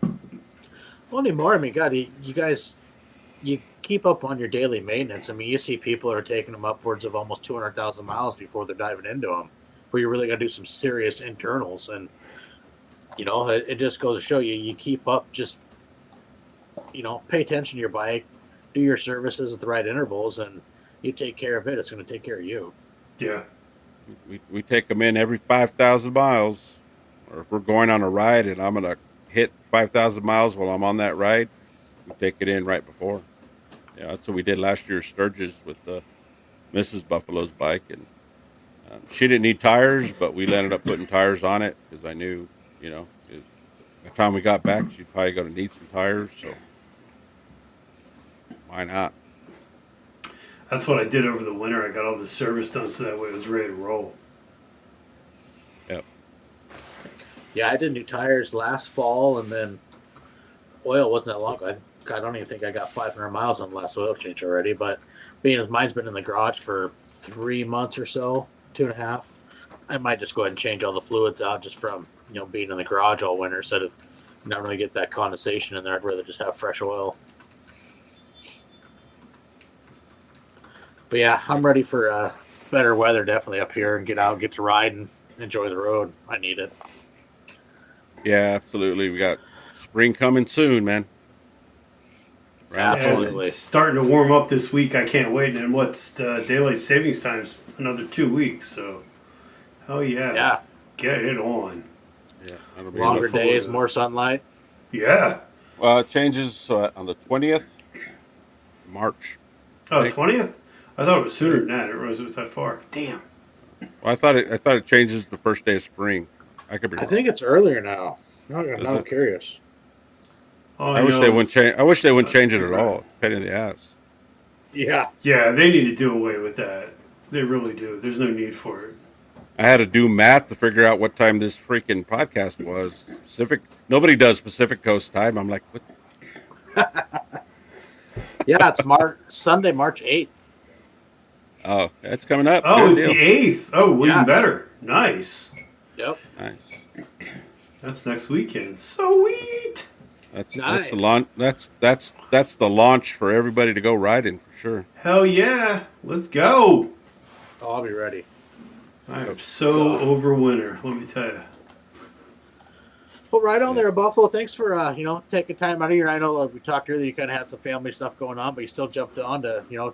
Well, anymore. I mean, God, you, you guys, you keep up on your daily maintenance. I mean, you see people are taking them upwards of almost 200,000 miles before they're diving into them, before you really got to do some serious internals. And, you know, it, it just goes to show you, you keep up, just, you know, pay attention to your bike, do your services at the right intervals, and you take care of it. It's going to take care of you. yeah. We we take them in every five thousand miles, or if we're going on a ride and I'm gonna hit five thousand miles while I'm on that ride, we take it in right before. Yeah, that's what we did last year, Sturgis with uh, Mrs. Buffalo's bike, and um, she didn't need tires, but we ended up putting tires on it because I knew, you know, by the time we got back, she's probably going to need some tires, so why not? That's what I did over the winter. I got all the service done so that way it was ready to roll. Yep. Yeah, I did new tires last fall, and then oil wasn't that long. I I don't even think I got 500 miles on the last oil change already. But being as mine's been in the garage for three months or so, two and a half, I might just go ahead and change all the fluids out just from you know being in the garage all winter instead of not really get that condensation in there. I'd rather just have fresh oil. But yeah, I'm ready for uh, better weather definitely up here and get out, get to ride, and enjoy the road. I need it. Yeah, absolutely. We got spring coming soon, man. Yeah, Yeah, Absolutely. it's starting to warm up this week. I can't wait. And what's uh, daylight savings times? Another two weeks. So, hell yeah, Yeah, get it on. Yeah, be longer days, to more sunlight. Yeah. Uh, it changes uh, on the twentieth, March. Oh, Right. 20th? I thought it was sooner than that. It was, it was that far. Damn. Well, I thought it. I thought it changes the first day of spring. I could be I think it's earlier now. Now, now I'm it? curious. All I wish they wouldn't change. I wish they wouldn't change it at all. Pain in the ass. Yeah, Yeah, they need to do away with that. They really do. There's no need for it. I had to do math to figure out what time this freaking podcast was. Pacific. Nobody does Pacific Coast time. I'm like, what? yeah. It's March Sunday, March eighth. Oh, that's coming up. Oh, Good it's deal. the 8th. Oh, well, Yeah. even better. Nice. Yep. Nice. That's next weekend. So sweet. That's that's Nice. the launch. That's that's that's the launch for everybody to go riding for sure. Hell yeah. Let's go. Oh, I'll be ready. I am so So- over winter. Let me tell you. Well, right on there, Buffalo. Thanks for uh, you know taking time out of here. I know like we talked earlier, you kind of had some family stuff going on, but you still jumped on to you know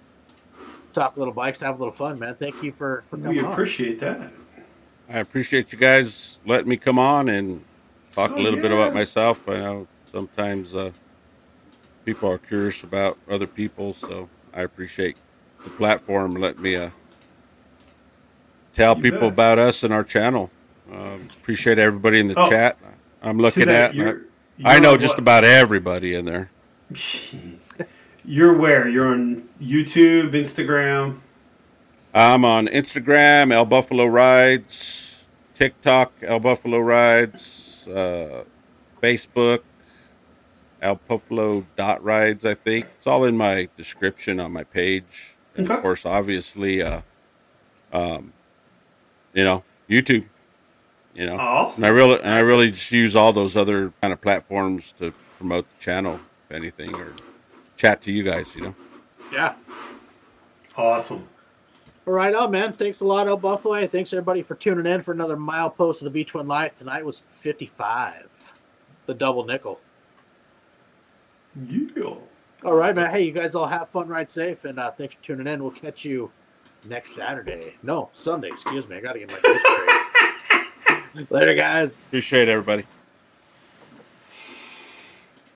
talk a little bikes, have a little fun, man. Thank you for for We coming on. appreciate that. I appreciate you guys letting me come on and talk Oh, a little bit about myself. I know sometimes uh, people are curious about other people, so I appreciate the platform letting me uh, tell You people bet. about us and our channel. Um, appreciate everybody in the Oh, chat. I'm looking that, at. you're- I you're know just what- about everybody in there. You're where? You're on YouTube, Instagram. I'm on Instagram, El Buffalo Rides, TikTok, El Buffalo Rides, uh, Facebook, El Buffalo dot rides. I think it's all in my description on my page, and Okay. of course, obviously, uh, um, you know, YouTube. You know, Awesome. and I really, and I really just use all those other kind of platforms to promote the channel, if anything, or chat to you guys. You know. Yeah. Awesome. All right on, man. Thanks a lot, El Buffalo. Hey, Thanks everybody for tuning in for another mile post of the V Twin Life. Tonight was 55, the double nickel. Yeah. All right, man. Hey, you guys all have fun, ride safe, and uh, thanks for tuning in. We'll catch you next Saturday. No, Sunday. Excuse me. I got to get my dates straight. Later, guys. Appreciate everybody.